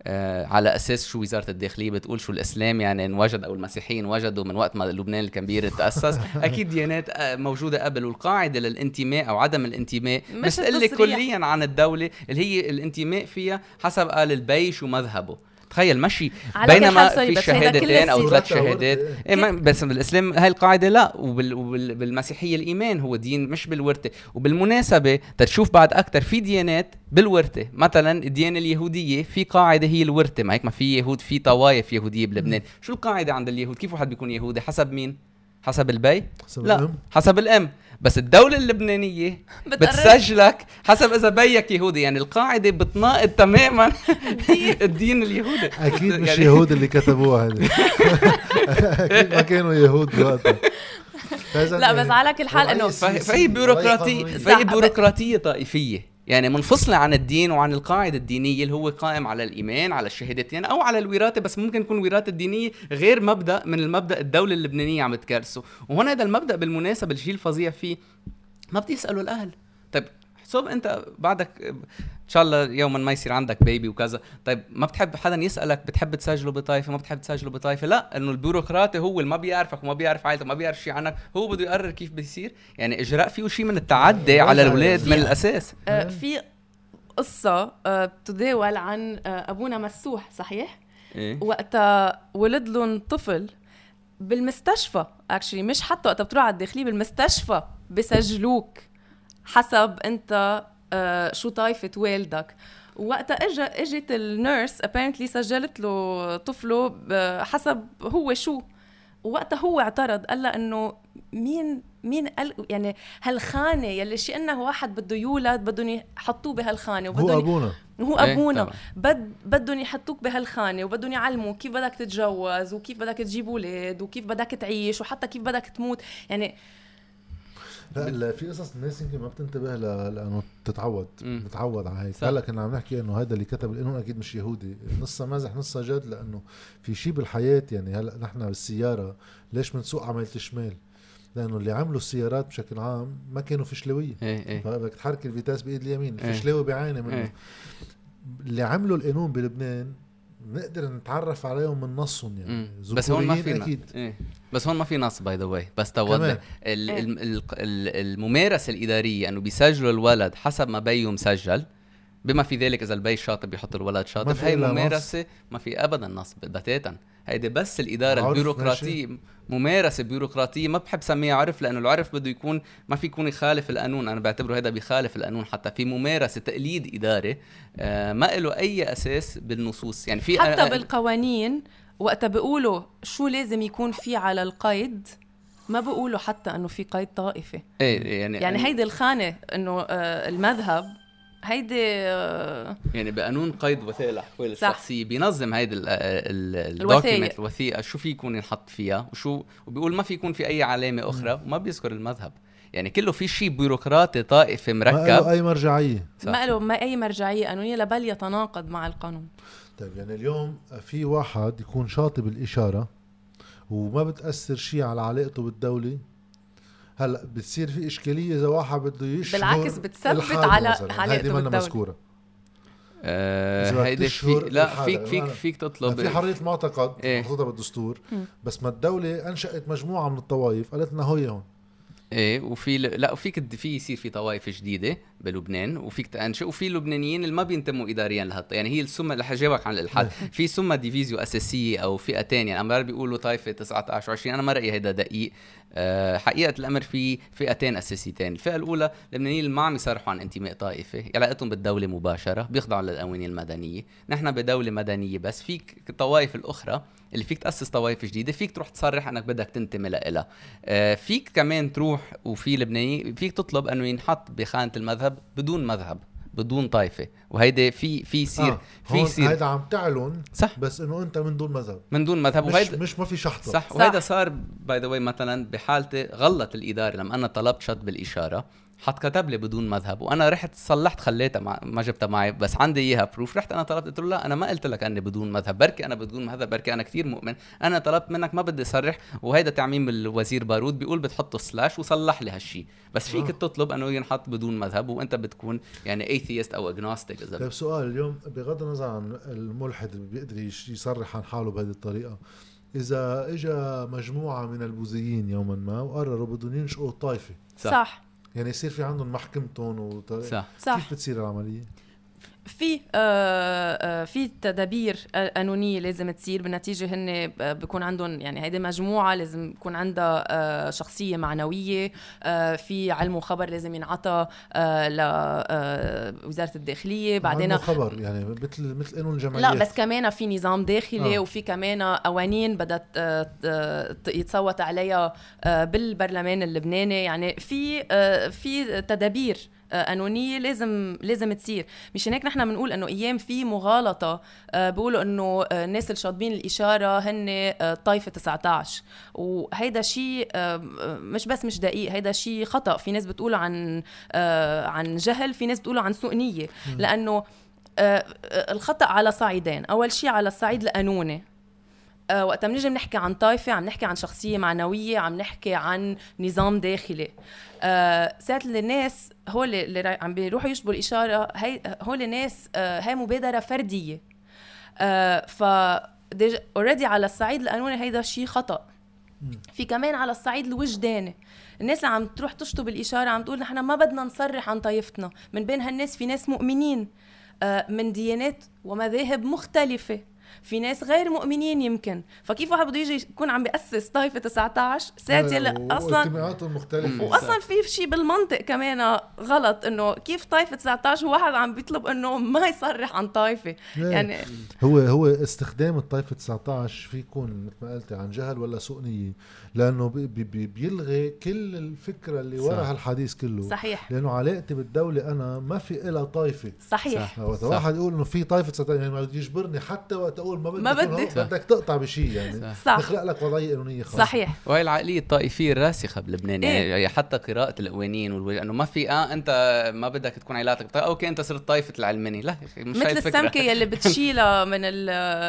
آه على أساس شو وزارة الداخلية بتقول شو الإسلام يعني انوجد أو المسيحيين وجدوا من وقت ما لبنان بيرد تأسس. أكيد ديانات آه، موجودة قبل والقاعدة للانتماء أو عدم الانتماء. مش تقول كليا عن الدولة اللي هي الانتماء فيها حسب قال البيش ومذهبه تخيل مشي بينما في شهادتين أو ثلاث شهادات. إيه بس بالإسلام هاي القاعدة لا وبالمسيحيه الإيمان هو دين مش بالورثة. وبالمناسبة تشوف بعد أكثر في ديانات بالورثة. مثلا الديانة اليهودية في قاعدة هي الورثة. ما هيك ما في يهود في طوائف يهودية بلبنان. شو القاعدة عند اليهود؟ كيف واحد بيكون يهودي؟ حسب مين؟ حسب البي؟ حسب لا الأم. حسب الأم. بس الدولة اللبنانية بتسجلك حسب إذا بيك يهودي. يعني القاعدة بتناقض تماما الدين. اليهودي. أكيد مش يعني يهود اللي كتبوها هذه. أكيد ما كانوا يهود وقتها. لا بس على كل حال إنه فهي بيروقراطية فهي بيروقراطية طائفية. يعني منفصلة عن الدين وعن القاعدة الدينية اللي هو قائم على الإيمان على الشهادتين أو على الوراثة بس ممكن يكون الوراثة الدينية غير مبدأ من المبدأ الدولة اللبنانية عم تكرسه وهون هذا المبدأ بالمناسبة الشيء الفظيع فيه ما بتسألوا الأهل. طيب حسب انت بعدك إن شاء الله يوما ما يصير عندك بيبي وكذا. طيب ما بتحب حدا يسألك بتحب تسجله بطائفه ما بتحب تسجله بطائفه لا إنه البيروقراطي هو اللي ما بيعرفك وما بيعرف عائلتك وما بيعرف شيء عنك هو بده يقرر كيف بيصير. يعني إجراء فيه شيء من التعدي على الاولاد من الأساس. آه في قصة آه بتداول عن آه أبونا مسوح صحيح؟ إيه؟ وقتها ولد لهم طفل بالمستشفى Actually مش حتى وقتها بتروح على الداخلية بالمستشفى بسجلوك. حسب انت آه شو طايفة والدك. وقتها اجى إجت ال nurse apparently سجلت له طفله حسب هو شو. وقتها هو اعترض قال لها إنه مين مين قال يعني هالخانة يلي شي إنه واحد بده يولد بدهم يحطوه بهالخانة وبدهم هو أبونا. هو أبونا. إيه بد بدهم يحطوك بهالخانة وبدهم يعلموك كيف بدك تتجوز وكيف بدك تجيب أولاد وكيف بدك تعيش وحتى كيف بدك تموت. يعني لا في قصص الناس يمكن ما بتنتبه لأنه تتعود متعود على هيك هلا كنا عم نحكي إنه هذا اللي كتب القانون أكيد مش يهودي. نصها مازح نصها جد لأنه في شيء بالحياة يعني. هلأ نحن بالسيارة ليش بنسوق عمليه الشمال؟ لأنه اللي عملوا السيارات بشكل عام ما كانوا فشلويه إيه إيه. فبدك تحرك الفيتاس بإيد اليمين الفشلاوي إيه. بيعاني منه. اللي عملوا القانون بلبنان نقدر نتعرف عليهم من نصهم يعني. بس هون ما في أكيد. إيه. بس هون ما في نص by the way بس توضح الممارسة الإدارية إنه بيسجلوا الولد حسب ما بيو مسجل بما في ذلك إذا البي شاطب بيحط الولد شاطب هي ممارسة ما في ابدا نص بتاتا هيدي بس الإدارة البيروقراطية ممارسة بيروقراطية ما بحب سميها عرف لأنه العرف بده يكون ما في يكون يخالف القانون. أنا بعتبره هذا بيخالف القانون حتى في ممارسة تقليد اداري آه ما له أي أساس بالنصوص. يعني في حتى بالقوانين وقتها بيقولوا شو لازم يكون في على القيد ما بيقولوا حتى إنه في قيد طائفي. إيه يعني يعني هيدي الخانة إنه آه المذهب هيدي آه، يعني بقانون قيد وثائق الأحوال الشخصية بينظم هيدي الدوكيمنت الوثيقة شو في يكون ينحط فيها؟ وشو وبيقول ما في يكون في أي علامة أخرى وما بيذكر المذهب. يعني كله في شيء بيروقراطي طائفي مركب. ما له أي مرجعية. صح. ما له ما أي مرجعية. قانونيه لبل يتناقض مع القانون. طيب يعني اليوم في واحد يكون شاطب الإشارة وما بتأثر شيء على علاقته بالدولة. هلا بتصير في إشكالية إذا واحد بده يشهر بالعكس بتثبت على علاقته بالدولة مذكورة. آه هيدي في لا فيك فيك فيك تطلب في حرية المعتقد إيه؟ محطوطه بالدستور بس ما الدولة أنشأت مجموعة من الطوائف قالت لنا هوي هون. إيه وفي لا وفيك في يصير في طوائف جديدة بلبنان وفيك تنشئ وفي لبنانيين اللي ما بينتموا اداريا لهالط يعني هي السمه اللي حجاوبك عن الإلحاد. في سمة ديفيزيو أساسية أو فئتين يعني امرار بيقولوا طائفة 19 و20 أنا ما رأيي هيدا دقيق. حقيقة الأمر في فئتين أساسيتين. الفئة الأولى اللبنانيين اللي ما عم يصرحوا عن انتماء طائفه علاقتهم بالدولة مباشرة بيخضعوا للقوانين المدنية. نحن بدولة مدنية بس فيك الطوائف الأخرى اللي فيك تأسس طوائف جديدة فيك تروح تصرح إنك بدك تنتمي لها أه فيك كمان تروح وفي لبناني فيك تطلب أنه ينحط بخانة المذهب بدون مذهب. بدون طائفة. وهيدي في في يصير آه. في يصير. هيدا عم تعلن صح. بس إنه أنت من دون مذهب. من دون مذهب. مش وهيدا مش ما في شحطة. صح, صح. وهيدا صار by the way مثلا بحالتي غلط الإدارة لما أنا طلبت شطب الإشارة. حط كتب لي بدون مذهب. وأنا رحت صلحت خليتها مع ما جبتها معي بس عندي إياها proof رحت أنا طلبت قلت له لا أنا ما قلت لك أني بدون مذهب. بركي أنا بدون مذهب بركي أنا كثير مؤمن. أنا طلبت منك ما بدي اصرح وهيدا تعميم الوزير بارود بيقول بتحط slash وصلح لي هالشيء بس فيك آه. تطلب أنه ينحط بدون مذهب وأنت بتكون يعني atheist أو agnostic إذا طيب سؤال اليوم بغض النظر عن الملحد اللي بيقدر يصرح عن حاله بهذه الطريقة إذا اجى مجموعة من البوذيين يوما ما وقرروا بدهم ينشئوا طائفة صح, صح. يعني يصير في عندهم محكمتهم وطريقة صح. صح كيف بتصير العملية؟ في آه آه في تدابير قانونيه لازم تصير بالنتيجة هن بكون عندهم يعني هيدي مجموعة لازم يكون عندها آه شخصية معنوية في علم وخبر لازم ينعطى لوزاره الداخلية بعدين علم وخبر يعني مثل مثل قانون الجمعيات لا بس كمان في نظام داخلي آه. وفي كمان قوانين بدها يتصوت عليها بالبرلمان اللبناني يعني في في تدابير قانونيه لازم لازم تصير. مشان هيك نحن بنقول إنه أيام في مغالطة آه، بيقولوا إنه آه، الناس اللي شاطبين الإشارة هن آه، طائفه 19 وهيدا شيء مش بس مش دقيق هيدا شيء خطأ. في ناس بتقول عن عن جهل في ناس بتقولوا عن سوء نية. لأنه الخطأ على صعيدين. أول شيء على الصعيد القانوني آه وقت بنيجي بنحكي عن طائفة عم نحكي عن شخصية معنوية عم نحكي عن نظام داخلي. آه ساعة الناس هول اللي عم بيروحوا يشطبوا الإشارة هي هول ناس آه هي مبادرة فردية. آه ف already على الصعيد القانوني هيدا شيء خطأ. في كمان على الصعيد الوجداني. الناس اللي عم تروح تشطب الإشارة عم تقول نحن ما بدنا نصرح عن طائفتنا من بين هالناس في ناس مؤمنين. آه، من ديانات ومذاهب مختلفة. في ناس غير مؤمنين يمكن. فكيف واحد بده يجي يكون عم بيأسس طائفة 19 ساعات يلي أصلا؟ مختلفة. واصلا في شيء بالمنطق كمان غلط إنه كيف طائفة 19 واحد عم بيطلب إنه ما يصرح عن طائفة؟ يعني هو هو استخدام الطائفة 19 في يكون مثل ما قلتي عن جهل ولا سوء نية؟ لأنه بي بي بيلغي كل الفكرة اللي ورا هالحديث كله. صحيح. لأنه علاقتي بالدولة أنا ما في إلها طائفة. صحيح. وقت واحد يقول إنه في طائفة 19 يعني ما يجبرني حتى وقت أقول ما بدي ما بدي. بدك تقطع بشيء يعني. صح. تخلق لك وضعية قانونيه خاصة. صحيح. وهي العقلية الطائفية الراسخة بلبنان يعني, إيه؟ يعني حتى قراءة القوانين والو... إنه ما في آه أنت ما بدك تكون علاقتك طيب أوكي أنت صرت طائفة العلماني. لا مش مثل السمكة يلي بتشيلها من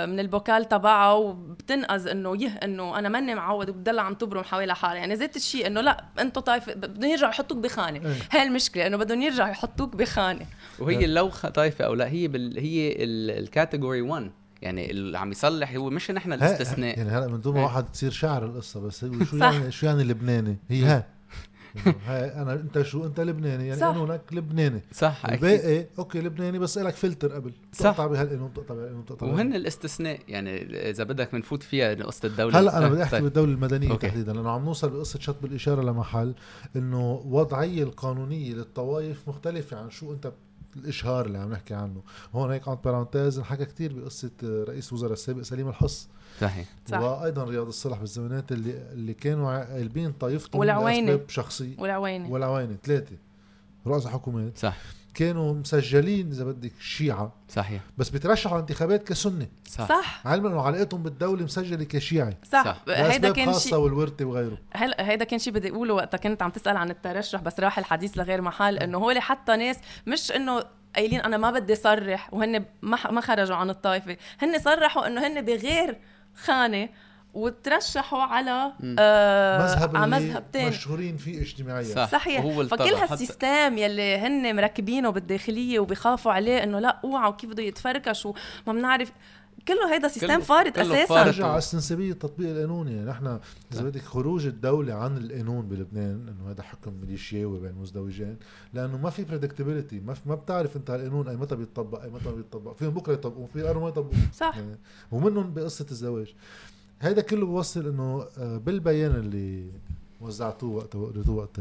من ال bocal تبعها وبتنقذ إنه يه إنه أنا ماني معود وبتضل عم تبرم حوالي حالها. يعني ذات الشيء إنه لا انت طائفة بدهم يرجعوا يحطوك بخانة. إيه؟ هاي المشكلة إنه بدهم يرجعوا يحطوك بخانة. وهي لو طائفة أو لا هي بال... هي ال category 1 يعني اللي عم يصلح هو مش نحن الاستثناء. يعني هلا من دون ما واحد تصير شاعر القصة بس هو شو يعني شو يعني لبناني؟ هي ها هاي. أنا أنت شو أنت لبناني يعني قانونك لبناني. صح الباقي أوكي لبناني بس لك فلتر قبل. صح. تقطع بهالقانون تقطع بهالقانون تقطع وهن الاستثناء يعني إذا بدك بنفوت فيها قصة الدولة. هلا أنا بدي أحكي طيب. بالدولة المدنية أوكي. تحديدا لأنه عم نوصل بقصة شطب الإشارة لمحل إنه وضعيه القانونية للطوائف مختلفة عن شو أنت الإشهار اللي عم نحكي عنه. هون هيك عند بارانتيز انحكى كثير بقصة رئيس وزراء السابق سليم الحص. صحيح. صح. وأيضا رياض الصلح بالزمانات اللي اللي كانوا قلبين طائفتهم والعوينة. شخصية. والعوينة. والعوينة. ثلاثة. رؤساء حكومات. صح. كانوا مسجلين إذا بدك شيعة. صحيح. بس بيترشحوا على انتخابات كسنة. صح, صح. علما انه علاقتهم بالدولة مسجلة كشيعي صح, صح. هيدا كان خاصة والورثة وغيره. هلا هيدا كان شيء بدي أقوله وقتها كنت عم تسأل عن الترشح بس راح الحديث لغير محل إنه هول حتى ناس مش إنه قايلين أنا ما بدي صرح وهن ما ما خرجوا عن الطائفة. هن صرحوا إنه هن بغير خانة وترشحوا على آه مذهب على مذهب تاني. مشهورين فيه اجتماعيا. صح. صحيح. وهو فكل هال system يلي هن مركبينه بالداخلية وبيخافوا عليه إنه لا اوعوا كيف بده يتفركش وما بنعرف. كله هيدا system فارط أساسا. برجع على استنسابيه تطبيق القانون يعني نحن إذا بدك خروج الدولة عن القانون بلبنان إنه هذا حكم ميليشياوي بين مزدوجين لأنه ما في بريدكتبيليتي ما, ما بتعرف أنت القانون أي متى بيطبق أي متى بيطبق فيهم بكرة يطبقوا في ما يطبقوا صح. يعني ومنهم بقصة الزواج. هيدا كله بوصل إنه آه، بالبيان اللي وزعتوه وقت قريتوه وقت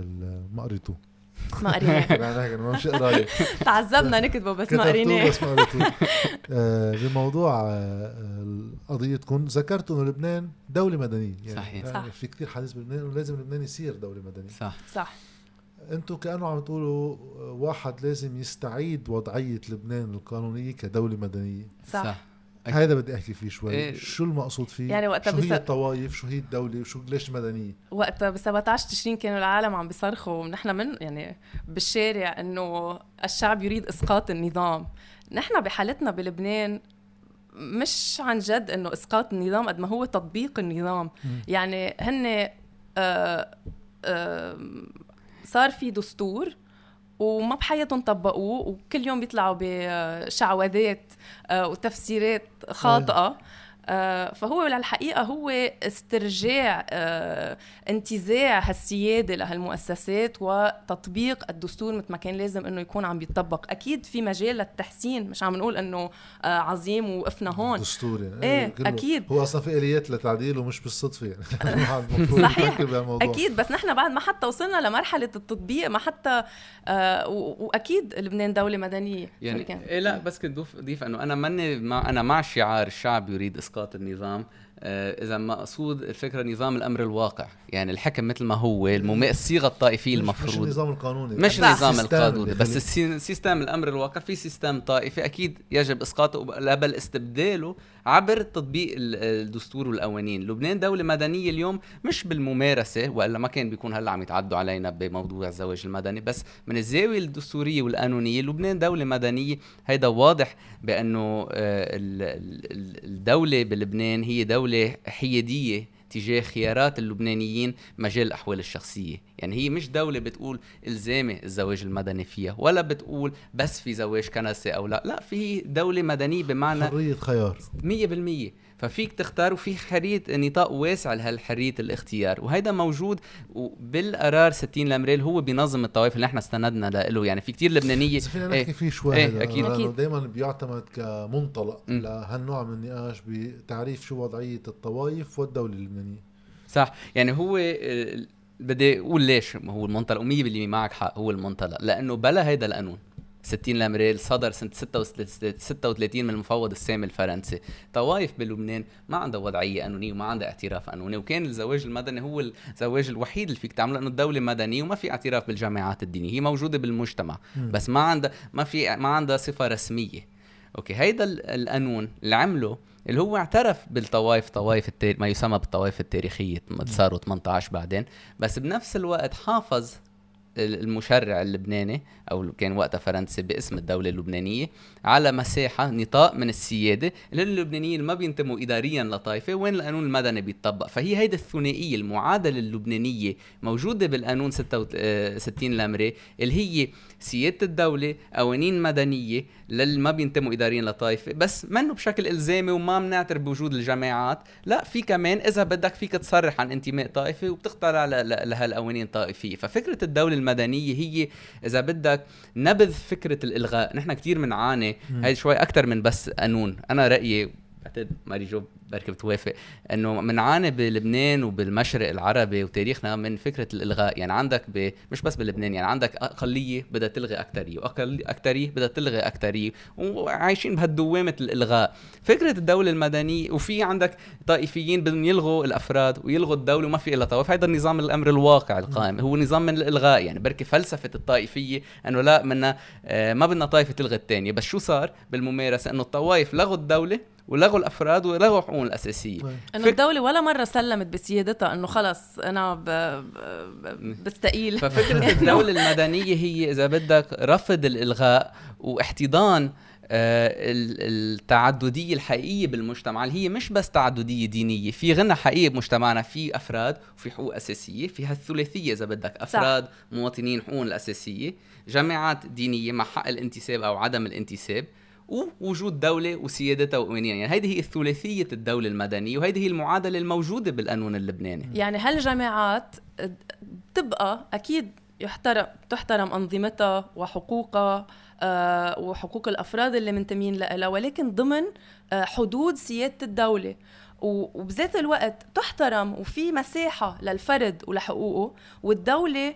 ما قريتوه. ما قريناه. أنا مش قرايه تعذبنا نكتبه بس ما قريناه. بس ما قريتوه. آه، بموضوع آه، قضيتكم ذكرت إنه لبنان دولة مدنية. يعني صحيح. يعني صح. في كثير حديث بلبنان إنه لازم لبنان يصير دولة مدنية. صح. صح. أنتم كانوا عم تقولوا واحد لازم يستعيد وضعية لبنان القانونية كدولة مدنية. صح, صح. هذا بدي أحكي فيه شوي. إيه. شو المقصود فيه؟ يعني وقتها شو هي الطوائف شو هي الدولة؟ وشو ليش مدنية؟ وقتها ب 17 تشرين كانوا العالم عم بيصرخوا. نحن من يعني بالشارع إنه الشعب يريد إسقاط النظام. نحن بحالتنا بلبنان مش عن جد إنه إسقاط النظام قد ما هو تطبيق النظام. م. يعني هن آه آه صار في دستور وما بحياتهم طبقوه وكل يوم بيطلعوا بشعوذات آه، وتفسيرات خاطئة. آه، فهو للحقيقة هو استرجاع آه، انتزاع هالسيادة لهالمؤسسات وتطبيق الدستور مثل ما كان لازم إنه يكون عم بيطبق أكيد في مجال للتحسين مش عم نقول إنه آه، عظيم وقفنا هون. دستور يعني. إيه أكيد. هو أصلا في آليات لتعديله مش بالصدفة يعني. صحيح. أكيد بس نحن بعد ما حتى وصلنا لمرحلة التطبيق ما حتى وأكيد لبنان دولة مدنية. يعني إيه لا بس كنت اضيف إنه أنا ماني ما أنا مع شعار الشعب يريد اسقاط النظام. آه، إذا مقصود الفكرة نظام الأمر الواقع يعني الحكم مثل ما هو المم... الصيغة الطائفية المفروض مش النظام القانوني. مش النظام القانوني بس ال system الأمر الواقع في system طائفي. أكيد يجب إسقاطه بل استبداله عبر تطبيق الدستور والقوانين لبنان دولة مدنية اليوم مش بالممارسة وإلا ما كان بيكون هلأ عم يتعدوا علينا بموضوع الزواج المدني بس من الزاوية الدستورية والقانونية لبنان دولة مدنية. هيدا واضح بأنه آه، الدولة بلبنان هي دولة حيادية تجاه خيارات اللبنانيين مجال الأحوال الشخصية. يعني هي مش دولة بتقول إلزامي الزواج المدني فيها ولا بتقول بس في زواج كنسي أو لا. لا في دولة مدنية بمعنى حرية خيار. 100% ففيك تختار وفي حريه نطاق واسع لهالحريه الاختيار. وهيدا موجود بالقرار 60 لأمريل هو بينظم الطوائف اللي إحنا استندنا له يعني في كتير لبنانية. بس فينا نحكي فيه شوي إيه أكيد. أكيد. دائما بيعتمد كمنطلق لهالنوع من النقاش بتعريف شو وضعية الطوائف والدولة اللبنانية. صح. يعني هو بدي أقول ليش هو المنطلق و100% معك حق هو المنطلق. لأنه بلا هيدا القانون 60 لامريل صدر سنة 36 من المفوض السامي الفرنسي. طوائف بلبنان ما عندها وضعية قانونية وما عندها اعتراف قانوني وكان الزواج المدني هو الزواج الوحيد اللي فيك تعمله إنه الدولة مدنية وما في اعتراف بالجامعات الدينية هي موجودة بالمجتمع. بس ما عندها ما في ما عندها صفة رسمية. أوكي هيدا القانون اللي عمله اللي هو اعترف بالطوائف طوائف التاريخ ما يسمى بالطوائف التاريخية صاروا 18 بعدين. بس بنفس الوقت حافظ المشرع اللبناني أو كان وقتها فرنسي باسم الدولة اللبنانية على مساحة نطاق من السيادة اللي اللبنانيين ما بينتموا اداريا لطائفة وين القانون المدني بيتطبق. فهي هيدي الثنائية المعادلة اللبنانية موجودة بالقانون 66 لمري اللي هي سيادة الدولة قوانين مدنية للي ما بينتموا اداريا لطائفة. بس منه بشكل إلزامي وما بنعترف بوجود الجماعات. لا في كمان إذا بدك فيك تصرح عن انتماء طائفي وبتخترع لهالقوانين الطائفية. ففكرة الدولة المدنية هي إذا بدك نبذ فكرة الإلغاء. نحن كثير بنعاني هي شوي أكثر من بس قانون. أنا رأيي بعتقد ماري جو بركي بتوافق إنه بنعاني بلبنان وبالمشرق العربي وتاريخنا من فكرة الإلغاء. يعني عندك ب... مش بس بلبنان يعني عندك أقلية بدها تلغي اكثريه واكثريه بدها تلغي اكثريه وعايشين بهالدوامة الإلغاء. فكرة الدولة المدنية وفي عندك طائفيين بدهم يلغوا الأفراد ويلغوا الدولة وما في إلا طوائف هذا النظام الأمر الواقع القائم هو نظام من الإلغاء. يعني بركي فلسفة الطائفية إنه لا منا آه، ما بدنا طائفة تلغي الثانية بس شو صار بالممارسة؟ إنه الطوائف لغوا الدولة ولغوا الأفراد ولغوا حقوقهم الأساسية. إنه الدولة ولا مرة سلمت بسيادتها إنه خلص أنا ب... بستقيل. ففكرة الدولة المدنية هي إذا بدك رفض الإلغاء واحتضان آه، التعددية الحقيقية بالمجتمع اللي هي مش بس تعددية دينية في غنى حقيقي بمجتمعنا في أفراد وفي حقوق أساسية في هالثلاثية إذا بدك أفراد صح. مواطنين حقوق الأساسية جامعات دينية مع حق الانتساب أو عدم الانتساب. ووجود دولة وسيادتها وقوانين يعني هيدي هي الثلاثية الدولة المدنية وهيدي هي المعادلة الموجودة بالقانون اللبناني. يعني هالجامعات تبقى أكيد يحترم تحترم أنظمتها وحقوقها آه وحقوق الأفراد اللي منتمين لها ولكن ضمن آه حدود سيادة الدولة. وبذات الوقت تحترم وفي مساحة للفرد ولحقوقه والدولة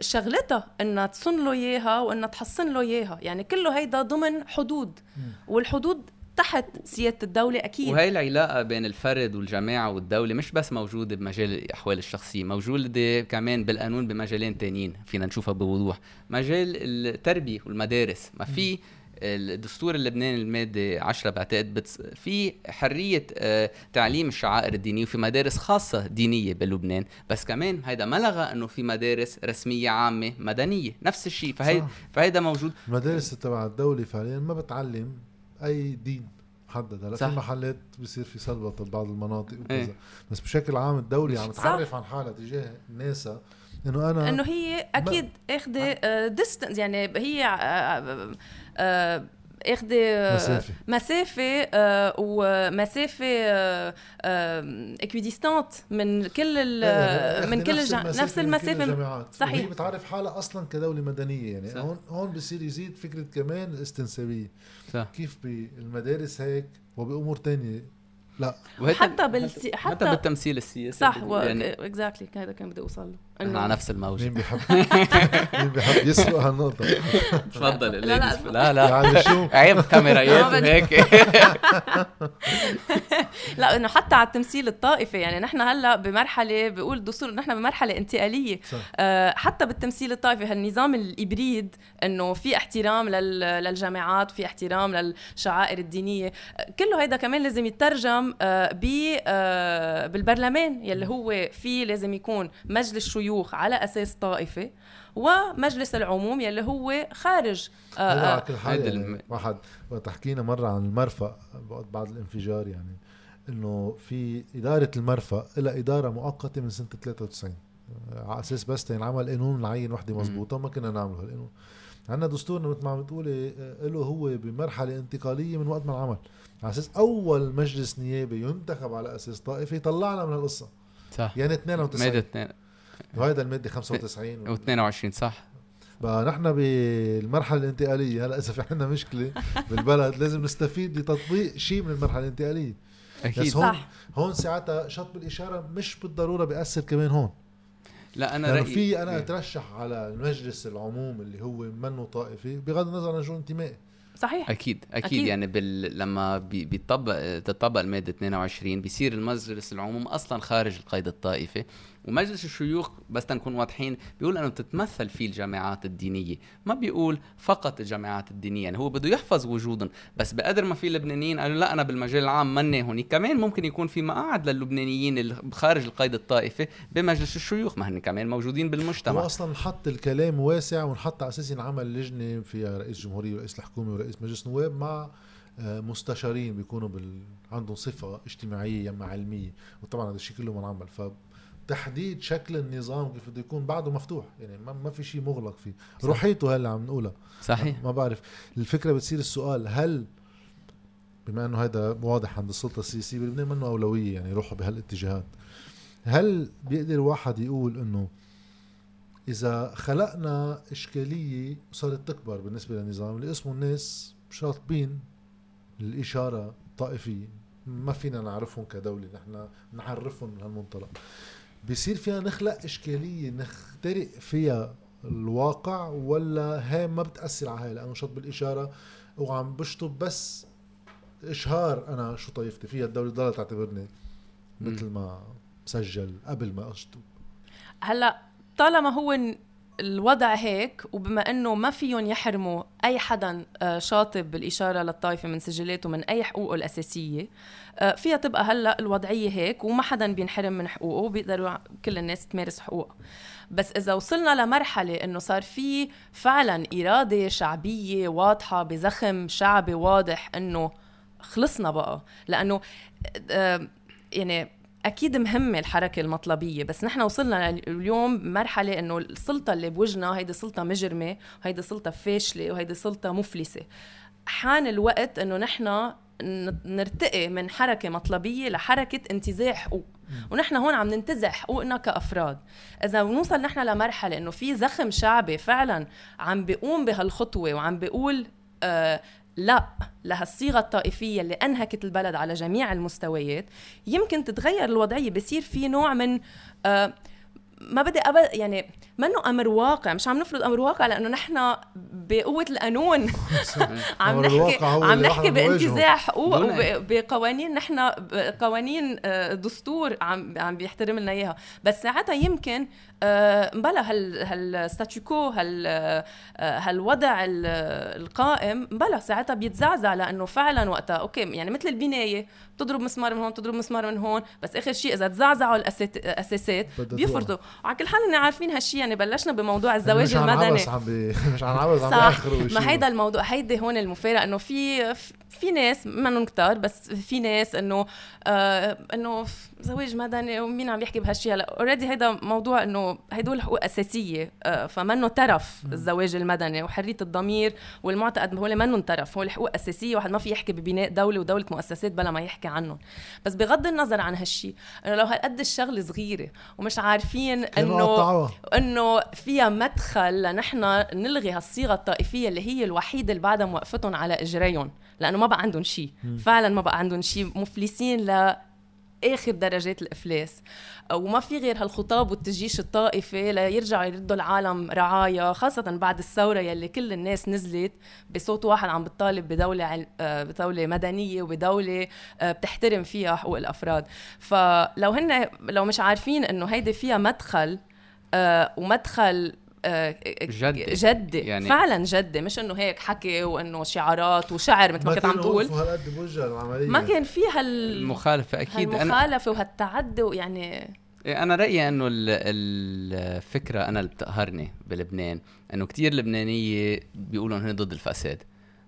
شغلتها إنها تصن له إياها وإنها تحصن له إياها. يعني كله هيدا ضمن حدود والحدود تحت سيادة الدولة أكيد. وهي العلاقة بين الفرد والجماعة والدولة مش بس موجودة بمجال الأحوال الشخصية موجودة كمان بالقانون بمجالين تانيين فينا نشوفها بوضوح. مجال التربية والمدارس ما في الدستور اللبناني المادة 10 بعتقد بتس في حرية آه، تعليم الشعائر الدينية وفي مدارس خاصة دينية بلبنان. بس كمان هيدا ما لغى إنه في مدارس رسمية عامة مدنية. نفس الشيء. فهي فهيدا موجود. المدارس تبع الدولة فعليا ما بتعلم أي دين محدد. هلأ في محلات بصير في سلبطة ببعض المناطق وكذا. إيه. بس بشكل عام الدولة عم تعرف عن حالها تجاه الناس انه أنا انه هي أكيد اخذه ديستنس آه، يعني هي آه، آه، اخذ مسافة. مسافة آه ومسافة آه equidistant من كل ال إيه، من كل نفس, نفس المسافة. من صحيح. وهي بتعرف حالها أصلا كدولة مدنية. يعني صح. هون هون بصير يزيد فكرة كمان الاستنسابية. صح. كيف بالمدارس هيك وبأمور تانية. لا. حتى بالسي... حتى, حتى بالتمثيل السياسي. صح يعني exactly هذا كان بدي أوصل له. إنه على نفس الموجة. مين بيحب مين بيحب يسرق هالنقطة؟ تفضل لا لا لا. لا يعني شو؟ عيب كاميرايات وهيك لا إنه حتى على التمثيل الطائفي يعني نحن هلأ بمرحلة بقول الدستور نحن بمرحلة انتقالية. صح. آه حتى بالتمثيل الطائفي هالنظام الإبريد إنه في احترام للجامعات في احترام للشعائر الدينية. كله هيدا كمان لازم يترجم آه آه بالبرلمان يلي هو في لازم يكون مجلس شيوخ الشيوخ على أساس طائفي ومجلس العموم يلي هو خارج آه كل حال يعني واحد وقت حكينا مرة عن المرفأ بعد الانفجار يعني إنه في إدارة المرفأ لها إدارة مؤقتة من سنة 93 على أساس بس ينعمل قانون نعين وحدة مزبوطه ما كنا نعمله هالقانون. عندنا دستورنا مثل ما عم بتقولي له هو بمرحلة انتقالية من وقت ما انعمل. على أساس أول مجلس نيابي ينتخب على أساس طائفي طلعنا من القصة صح. يعني 92 وهذا المادة 95 و22 صح. بقى نحن بالمرحلة الانتقالية. هلا إذا في عندنا مشكلة بالبلد لازم نستفيد بتطبيق شيء من المرحلة الانتقالية. أكيد. بس هون صح. هون ساعتها شط بالإشارة مش بالضرورة بيأثر كمان هون. لا أنا يعني في أنا أترشح على المجلس العموم اللي هو منه طائفي بغض النظر عن شو انتمائي. صحيح. أكيد أكيد, أكيد. يعني بال... لما بي... بيطبق تطبق المادة 22 بيصير المجلس العموم أصلا خارج القيد الطائفي. ومجلس الشيوخ بس تنكون واضحين بيقول إنه تتمثل فيه الجامعات الدينية. ما بيقول فقط الجامعات الدينية يعني هو بده يحفظ وجودهم. بس بقدر ما في لبنانيين قالوا لا أنا بالمجال العام مني هونيك كمان ممكن يكون في مقاعد للبنانيين اللي خارج القيد الطائفي بمجلس الشيوخ. ما هن كمان موجودين بالمجتمع. هو أصلا حط الكلام واسع ونحط على أساس ينعمل لجنة فيها رئيس جمهورية ورئيس الحكومة ورئيس مجلس نواب مع آه، مستشارين بيكونوا بال... عندهم صفة اجتماعية يما علمية. وطبعا هذا الشيء كله ما انعمل ف تحديد شكل النظام كيف بده يكون بعده مفتوح. يعني ما, ما في شيء مغلق فيه. روحيته هلا عم نقولها. صحيح. ما بعرف. الفكرة بتصير السؤال هل بما إنه هذا واضح عند السلطة السياسية بلبنان منه أولوية يعني يروحوا بهالاتجاهات هل بيقدر واحد يقول إنه إذا خلقنا إشكالية صارت تكبر بالنسبة للنظام اللي اسمه الناس شاطبين الاشاره الطائفية ما فينا نعرفهم كدولة نحن نعرفهم من هالمنطلق بصير فينا نخلق إشكالية نخترق فيها الواقع ولا هي ما بتأثر على هاي؟ لأنه شط بالإشارة وعم بشطب بس إشهار أنا شو طائفتي فيها؟ الدولة ضلت تعتبرني مثل ما سجل قبل ما أشطب. هلأ طالما هو الوضع هيك وبما إنه ما فيهم يحرموا أي حدا آه، شاطب بالإشارة للطائفة من سجلاته من أي حقوقه الأساسية آه، فيها تبقى هلأ الوضعية هيك وما حدا بينحرم من حقوقه بيقدروا كل الناس تمارس حقوقها بس إذا وصلنا لمرحلة إنه صار في فعلا إرادة شعبية واضحة بزخم شعبي واضح إنه خلصنا بقى لأنه آه، يعني أكيد مهمة الحركة المطلبية بس نحن وصلنا اليوم مرحلة إنه السلطة اللي بوجهنا هيدي سلطة مجرمة وهيدي سلطة فاشلة وهيدي سلطة مفلسة. حان الوقت إنه نحن نرتقي من حركة مطلبية لحركة انتزاع حقوق. ونحن هون عم ننتزع حقوقنا كأفراد. إذا بنوصل نحن لمرحلة إنه في زخم شعبي فعلا عم بيقوم بهالخطوة وعم بيقول آه لا لهالصيغة الطائفية اللي أنهكت البلد على جميع المستويات. يمكن تتغير الوضعية بصير في نوع من آه ما بدي يعني منه أمر واقع مش عم نفرض أمر واقع لأنه نحن بقوة القانون. عم نحكي عم نحكي بانتزاع حقوق وبقوانين نحن قوانين آه، دستور عم عم بيحترم لنا إياها. بس ساعتها يمكن آه، بلا هال هالستاتيكو هال آه، هالوضع القائم بلا ساعتها بيتزعزع لأنه فعلا وقتها أوكي يعني مثل البناية بتضرب مسمار من هون بتضرب مسمار من هون بس آخر شيء إذا تزعزعوا الأساسات بيفرضوا. وعلى كل حال عارفين هالشيء يعني بلشنا بموضوع الزواج المدني. مش عم. مش عم عبس عم بياخروا ما هيدا الموضوع هيدي هون المفارقة إنه في في ناس منهم كتار بس في ناس إنه آه إنه زواج مدني ومين عم يحكي بهالشيء هلا. اوريدي هيدا موضوع إنه هدول حقوق أساسية آه فمنه ترف الزواج المدني وحرية الضمير والمعتقد هو منهم ترف هو الحقوق أساسية واحد ما في يحكي ببناء دولة ودولة مؤسسات بلا ما يحكي عنهم. بس بغض النظر عن هالشيء إنه لو هالقد الشغلة صغيرة ومش عارفين إنه إنه فيها مدخل لنحن نلغي هالصيغة الطائفية اللي هي الوحيدة اللي بعدها موقفتهم على إجريهم لأنه ما بقى عندهم شيء فعلا ما بقى عندهم شيء مفلسين ل اخر درجات الإفلاس. وما في غير هالخطاب والتجيش الطائفي ليرجعوا يردوا العالم رعايا خاصة بعد الثورة يلي كل الناس نزلت بصوت واحد عم بتطالب بدولة عل... بدولة مدنية وبدولة آه، بتحترم فيها حقوق الأفراد. فلو هن لو مش عارفين إنه هيدي فيها مدخل ومدخل جدي جدي يعني فعلا جدي مش إنه هيك حكي وإنه شعارات وشعر مثل ما كنت عم تقول. ما كان في هال المخالفة أكيد. المخالفه وهالتعدي ويعني إيه، أنا رأيي إنه الفكرة أنا اللي بتقهرني بلبنان إنه كتير لبنانية بيقولوا إنه ضد الفساد.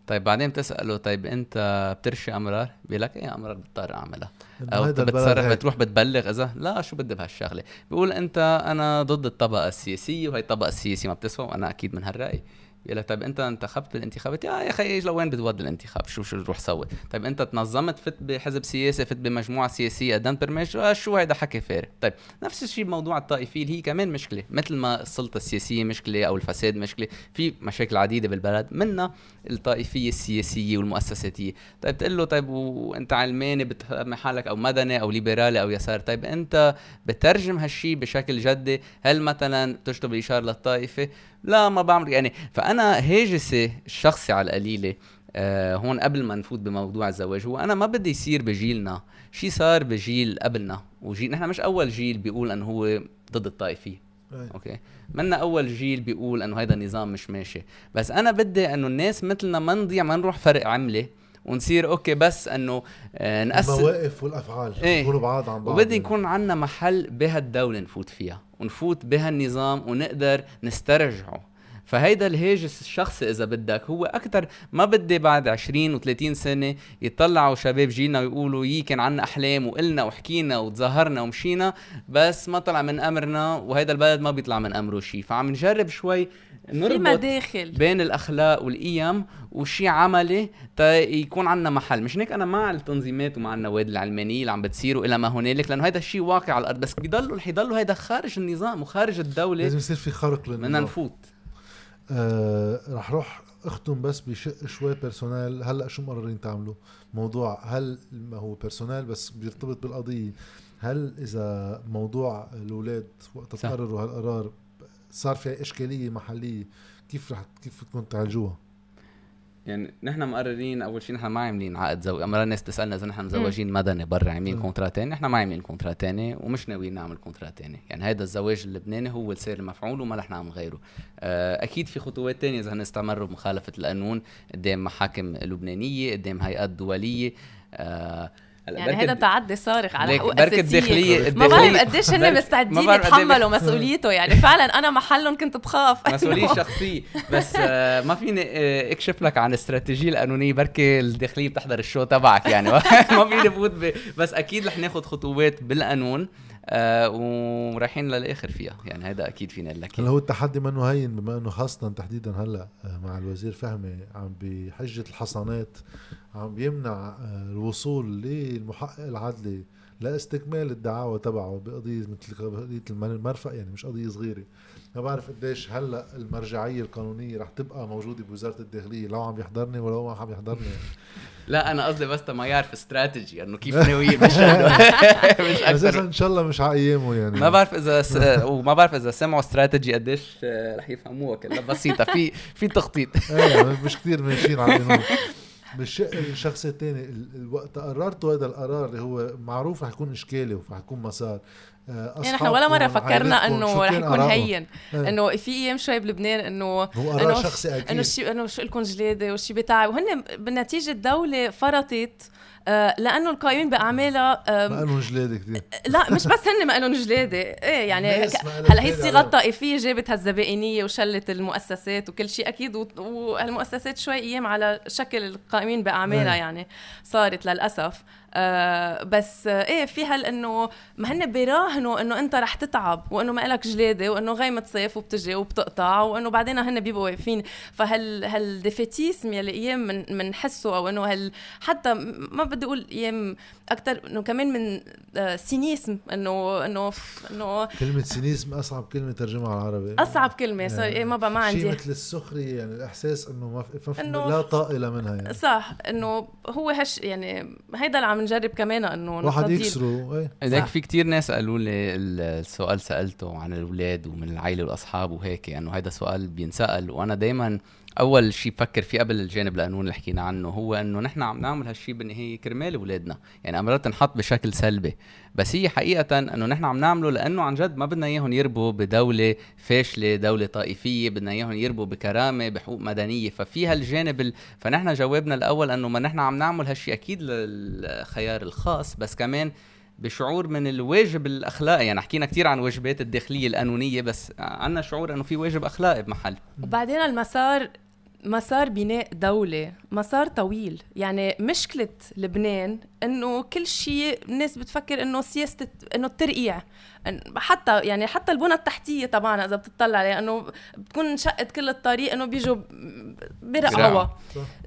طيب بعدين بتسأله طيب أنت بترشي أمرار؟ بيقول لك إيه أمرار بضطر أعملها. أو بتصرف بتروح بتبلغ إذا لا شو بدي بهالشغلة؟ بيقول أنت أنا ضد الطبقة السياسية وهي الطبقه السياسيه ما بتسوى وأنا أكيد من هالرأي. يقول لك طيب أنت انتخبت بالانتخابات يا أخي لوين بتودي الانتخاب؟ شو شو تروح سوي؟ طيب أنت تنظمت فت بحزب سياسي فت بمجموعة سياسية قدمت برمج آه شو هيدا حكي فارغ طيب نفس الشيء بموضوع الطائفيه هي كمان مشكلة مثل ما السلطة السياسية مشكلة أو الفساد مشكلة في مشاكل عديدة بالبلد منها الطائفية السياسية والمؤسساتية. طيب تقول له طيب وأنت علماني بتسمي حالك أو مدني أو ليبرالي أو يسار طيب أنت بترجم هالشيء بشكل جدي؟ هل مثلا بتشطب الاشاره للطائفة؟ لا ما بعمل. يعني فأنا هاجسي الشخصي على القليلة آه هون قبل ما نفوت بموضوع الزواج هو أنا ما بدي يصير بجيلنا. شيء صار بجيل قبلنا وجيل نحن مش أول جيل بيقول إنه هو ضد الطائفيه okay؟ منا أول جيل بيقول إنه هيدا النظام مش ماشي. بس أنا بدي إنه الناس مثلنا ما نضيع ما نروح فرق عملة ونصير أوكي بس إنه آه نقسم المواقف والأفعال إيه. بعاد عن بعض. وبدي يكون عندنا محل بهالدولة نفوت فيها. ونفوت بهالنظام ونقدر نسترجعه. فهيدا الهاجس الشخصي إذا بدك هو أكثر ما بدي بعد 20 و30 سنة يطلعوا شباب جيلنا ويقولوا يي كان عنا أحلام وقلنا وحكينا وتظاهرنا ومشينا بس ما طلع من أمرنا وهيدا البلد ما بيطلع من أمره شيء فعم نجرب شوي نربط في مداخل. بين الأخلاق والقيم وشيء عملي تا يكون عندنا محل. مش هيك أنا مع التنظيمات ومع النوادي العلمانية اللي عم بتصير وإلى ما هنالك لأنه هذا الشيء واقع على الأرض. بس بيضلوا رح يضلوا هيدا خارج النظام وخارج الدولة. لازم يصير في خرق للنظام. بدنا نفوت. آه رح روح أختم بس بشق شوي بيرسونال هلأ شو مقررين تعملوا؟ موضوع هل ما هو personal بس بيرتبط بالقضية هل إذا موضوع الأولاد وقت تقرروا هالقرار صار في إشكالية محلية. كيف رح كيف بدكم تعالجوها؟ يعني نحن مقررين أول شيء نحن ما عاملين عقد زواج مرة الناس تسالنا إذا نحن مزوجين مدني برا عاملين contrat تاني؟ نحن ما عاملين contrat تاني ومش ناويين نعمل contrat تاني. يعني هذا الزواج اللبناني هو السير المفعول وما رح نعمل غيره. آه، أكيد في خطوات تانية إذا هنستمروا بمخالفة القانون قدام محاكم لبنانية قدام هيئات دولية. آه يعني هذا تعدي صارخ على حقوق اساسيه الداخليه ما بعرف قديش هن مستعدين يتحملوا مسؤوليته يعني فعلا أنا محلهم كنت بخاف. مسؤولية شخصية. بس آه ما فيني آه اكشف لك عن الاستراتيجيه القانونية. بركي الداخلية بتحضر ال show تبعك يعني. ما فيني فوت بس أكيد رح ناخذ خطوات بالقانون. آه ورايحين للآخر فيها. يعني هذا أكيد فينا لك هلا هو التحدي منه هين بما إنه خاصة تحديدا هلأ آه، مع الوزير فهمي عم بحجة الحصانات عم بيمنع آه، الوصول للمحقق العدلي لاستكمال الدعاوى تبعه بقضية مثل قضية المرفأ يعني مش قضية صغيرة. ما بعرف قديش هلا المرجعية القانونية رح تبقى موجودة بوزارة الداخلية لو عم يحضرني ولو ما عم يحضرني. لا أنا قصدي بس ما يعرف استراتيجي إنه كيف ناوي مش مش أكثر إن شاء الله مش على ايامه يعني. ما بعرف إذا س... وما بعرف إذا سمعوا استراتيجي قديش آه، رح يفهموها كلها بسيطة في في تخطيط. إيه مش كثير ماشيين على بالشق الشخص الثاني الوقت قررتوا هذا القرار اللي هو معروف رح يكون إشكالي ورح يكون مسار. يعني إحنا ولا مرة فكرنا إنه رح يكون هين. إيه. إنه في أيام شوي بلبنان إنه هو قرار شخصي أكيد. إنه شي إنه شو لكم جلادة وشي بتاع. وهن بالنتيجة الدولة فرضت آه لأنه القائمين بأعمالها ما لهم جلادة كثير لا مش بس هن ما لهم جلادة. إيه يعني هلا هي الصيغه الطائفيه جابت هالزبائنية وشلت المؤسسات وكل شيء أكيد وهالمؤسسات شوي أيام على شكل القائمين بأعمالها يعني صارت للأسف. آه بس آه إيه في هال إنه ما هن بيراهنوا إنه أنت رح تتعب وإنه ما لك جلادة وإنه غيمة صيف وبتجي وبتقطع وإنه بعدين هن بيبقوا واقفين. فهال هال defeatism يلي إيام بنحسه أو إنه هال حتى ما بدي أقول إيام أكثر إنه كمان من آه cynicism إنه إنه إنه كلمة cynicism أصعب كلمة ترجمها على العربي. أصعب كلمة sorry يعني ما بقى ما عندي. شيء مثل السخرية يعني الإحساس إنه ما في لا طائلة منها يعني. صح إنه هو هش يعني هيدا اللي عم نجرب كمان إنه واحد يكسروا إيه. في كتير ناس قالوا لي السؤال سألته عن الأولاد ومن العائله والأصحاب وهيك إنه يعني هذا سؤال بينسأل وأنا دائما أول شيء بفكر فيه قبل الجانب القانوني اللي حكينا عنه هو إنه نحن عم نعمل هالشيء بالنهايه كرمال أولادنا. يعني أمرات تنحط بشكل سلبي. بس هي حقيقة إنه نحن عم نعمله لأنه عن جد ما بدنا إياهم يربوا بدولة فاشلة دولة طائفية بدنا إياهم يربوا بكرامة بحقوق مدنية. ففي هالجانب ال... فنحن جوابنا الأول إنه ما نحن عم نعمل هالشيء أكيد للخيار الخاص بس كمان بشعور من الواجب الاخلاقي يعني حكينا كثير عن واجبات الداخلية القانونية بس عندنا شعور إنه في واجب اخلاقي بمحل. وبعدين المسار مسار بناء دولة مسار طويل. يعني مشكلة لبنان إنه كل شيء الناس بتفكر إنه سياسة إنه الترقيع. حتى يعني حتى البنى التحتية تبعنا إذا بتطلع عليها انه بتكون انشقت كل الطريق إنه بيجوا برقعوا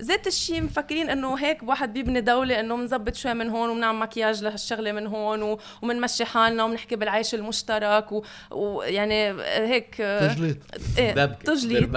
ذات الشيء مفكرين إنه هيك واحد بيبني دولة إنه بنظبط شوي من هون وبنعمل مكياج لهالشغلة من هون وبنمشي حالنا وبنحكي بالعيش المشترك ويعني هيك تجليط. إيه تجليط.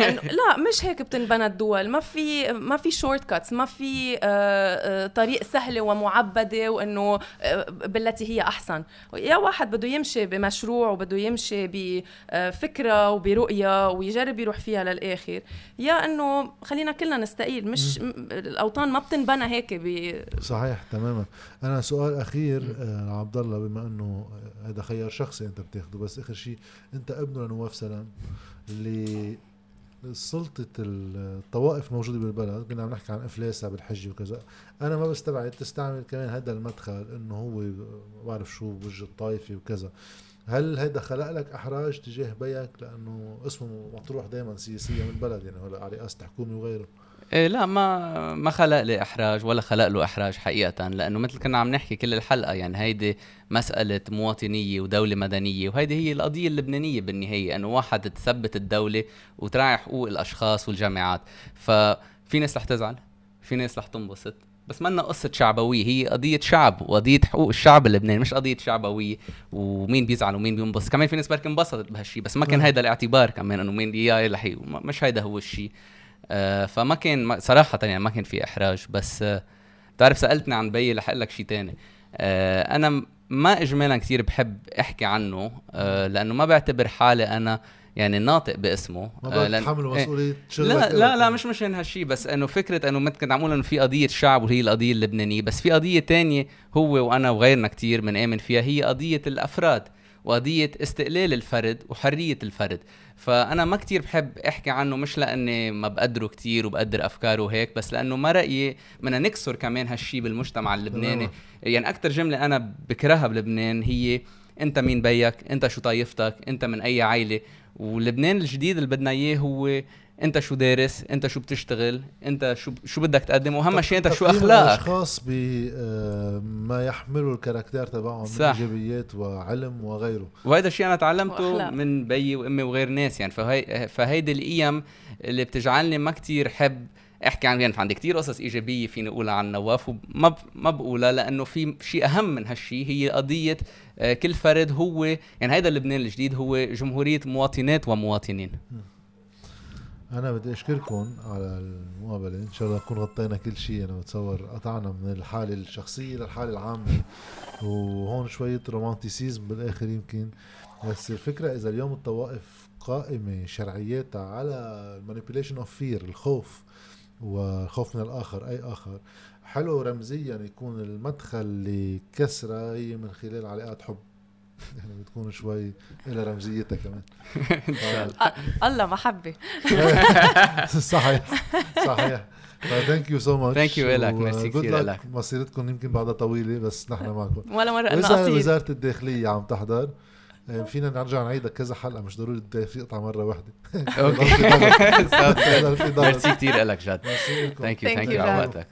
لا مش هيك بتنبنى الدول. ما في ما في shortcuts ما في آه، آه، طريق سهلة ومعبدة وإنه آه، بالتي هي أحسن. يا واحد بده يمشي بمشروع وبده يمشي بفكره وبرؤية ويجرب يروح فيها للآخر. يا إنه خلينا كلنا نستقيل مش الأوطان ما بتنبنى هيك ب... صحيح تماما. أنا سؤال أخير آه عبد الله بما إنه هذا خيار شخصي أنت بتاخده بس آخر شيء أنت ابنه لنواف سلام اللي سلطة الطوائف موجودة بالبلد. كنا عم نحكي عن إفلاسها بالحج وكذا. أنا ما بستبعد تستعمل كمان هذا المدخل إنه هو بعرف شو بوجه الطائفي وكذا. هل هيدا خلق لك أحراج تجاه بيك؟ لأنه اسمه مطروح دائما سياسيا من البلد يعني هلا على رئاسة حكومة وغيره. إيه لا ما ما خلق لي إحراج ولا خلق له إحراج حقيقة لأنه مثل كنا عم نحكي كل الحلقة يعني هيدي مسألة مواطنية ودولة مدنية وهيدي هي القضية اللبنانية بالنهاية إنه واحد تثبت الدولة وتراعي حقوق الأشخاص والجامعات. ففي ناس رح تزعل في ناس رح تنبسط بس منا قصة شعبوية هي قضية شعب وقضية حقوق الشعب اللبناني مش قضية شعبوية ومين بيزعل ومين بينبسط. كمان في ناس بركي انبسطت بهالشيء بس ما كان هيدا الاعتبار كمان إنه مين يا رح مش هيدا هو الشيء فما كان صراحة يعني ما كان في إحراج بس آه، بتعرف سألتني عن بيي رح أقول لك شيء ثاني آه، أنا ما اجمالا كثير بحب أحكي عنه لأنه ما بعتبر حالي أنا يعني ناطق باسمه. ما بتحملوا إيه. مسؤولية شغلك لا لا لا مش مشان هالشيء بس إنه فكرة إنه مثل كنت عم إنه في قضية شعب وهي القضية اللبنانية بس في قضية تانية هو وأنا وغيرنا كثير بنآمن فيها هي قضية الأفراد. وقضية استقلال الفرد وحرية الفرد. فأنا ما كتير بحب أحكي عنه مش لأني ما بقدره كتير وبقدر أفكاره وهيك بس لأنه ما رأيي بدنا نكسر كمان هالشي بالمجتمع اللبناني. يعني أكثر جملة أنا بكرهها بلبنان هي أنت مين بيك؟ أنت شو طايفتك؟ أنت من أي عائله ولبنان الجديد اللي بدنا إياه هو انت شو دارس انت شو بتشتغل انت شو شو بدك تقدم واهم شيء انت شو أخلاقك. الاشخاص بما آه، يحملوا الكاركتير تبعهم من إيجابيات وعلم وغيره. وهذا الشيء أنا تعلمته وأخلاق. من بيي وأمي وغير ناس يعني فهي فهيدي القيم اللي بتجعلني ما كتير حب أحكي عن يعني عندي كتير قصص إيجابية فيني اقولها عن نواف وما ما بقولها لأنه في شيء أهم من هالشيء هي قضية آه، كل فرد هو يعني هيدا لبنان الجديد هو جمهورية مواطنات ومواطنين. أنا بدي أشكركم على المقابلة. إن شاء الله نكون غطينا كل شيء. أنا بتصور قطعنا من الحالة الشخصية للحالة العامة. وهون شوية romanticism بالآخر يمكن. بس الفكرة إذا اليوم الطوائف قائمة شرعياتها على ال manipulation of fear الخوف والخوف من الآخر أي آخر حلو رمزيا يكون المدخل لكسرة هي من خلال علاقات حب. يعني بتكون شوي لها رمزيتها كمان. الله. محبه صحيح صحيح. thank you so much thank you لك ميرسي كثير لك مسيرتكم يمكن بعدها طويلة بس نحن معكم. ولا مرة. قلنا قصير. وزارة الداخلية عم تحضر. إيه، فينا نرجع نعيدها كذا حلقة مش ضروري في قطعه مرة واحدة. okay. merci كثير لك جد. thank you thank you على وقتك.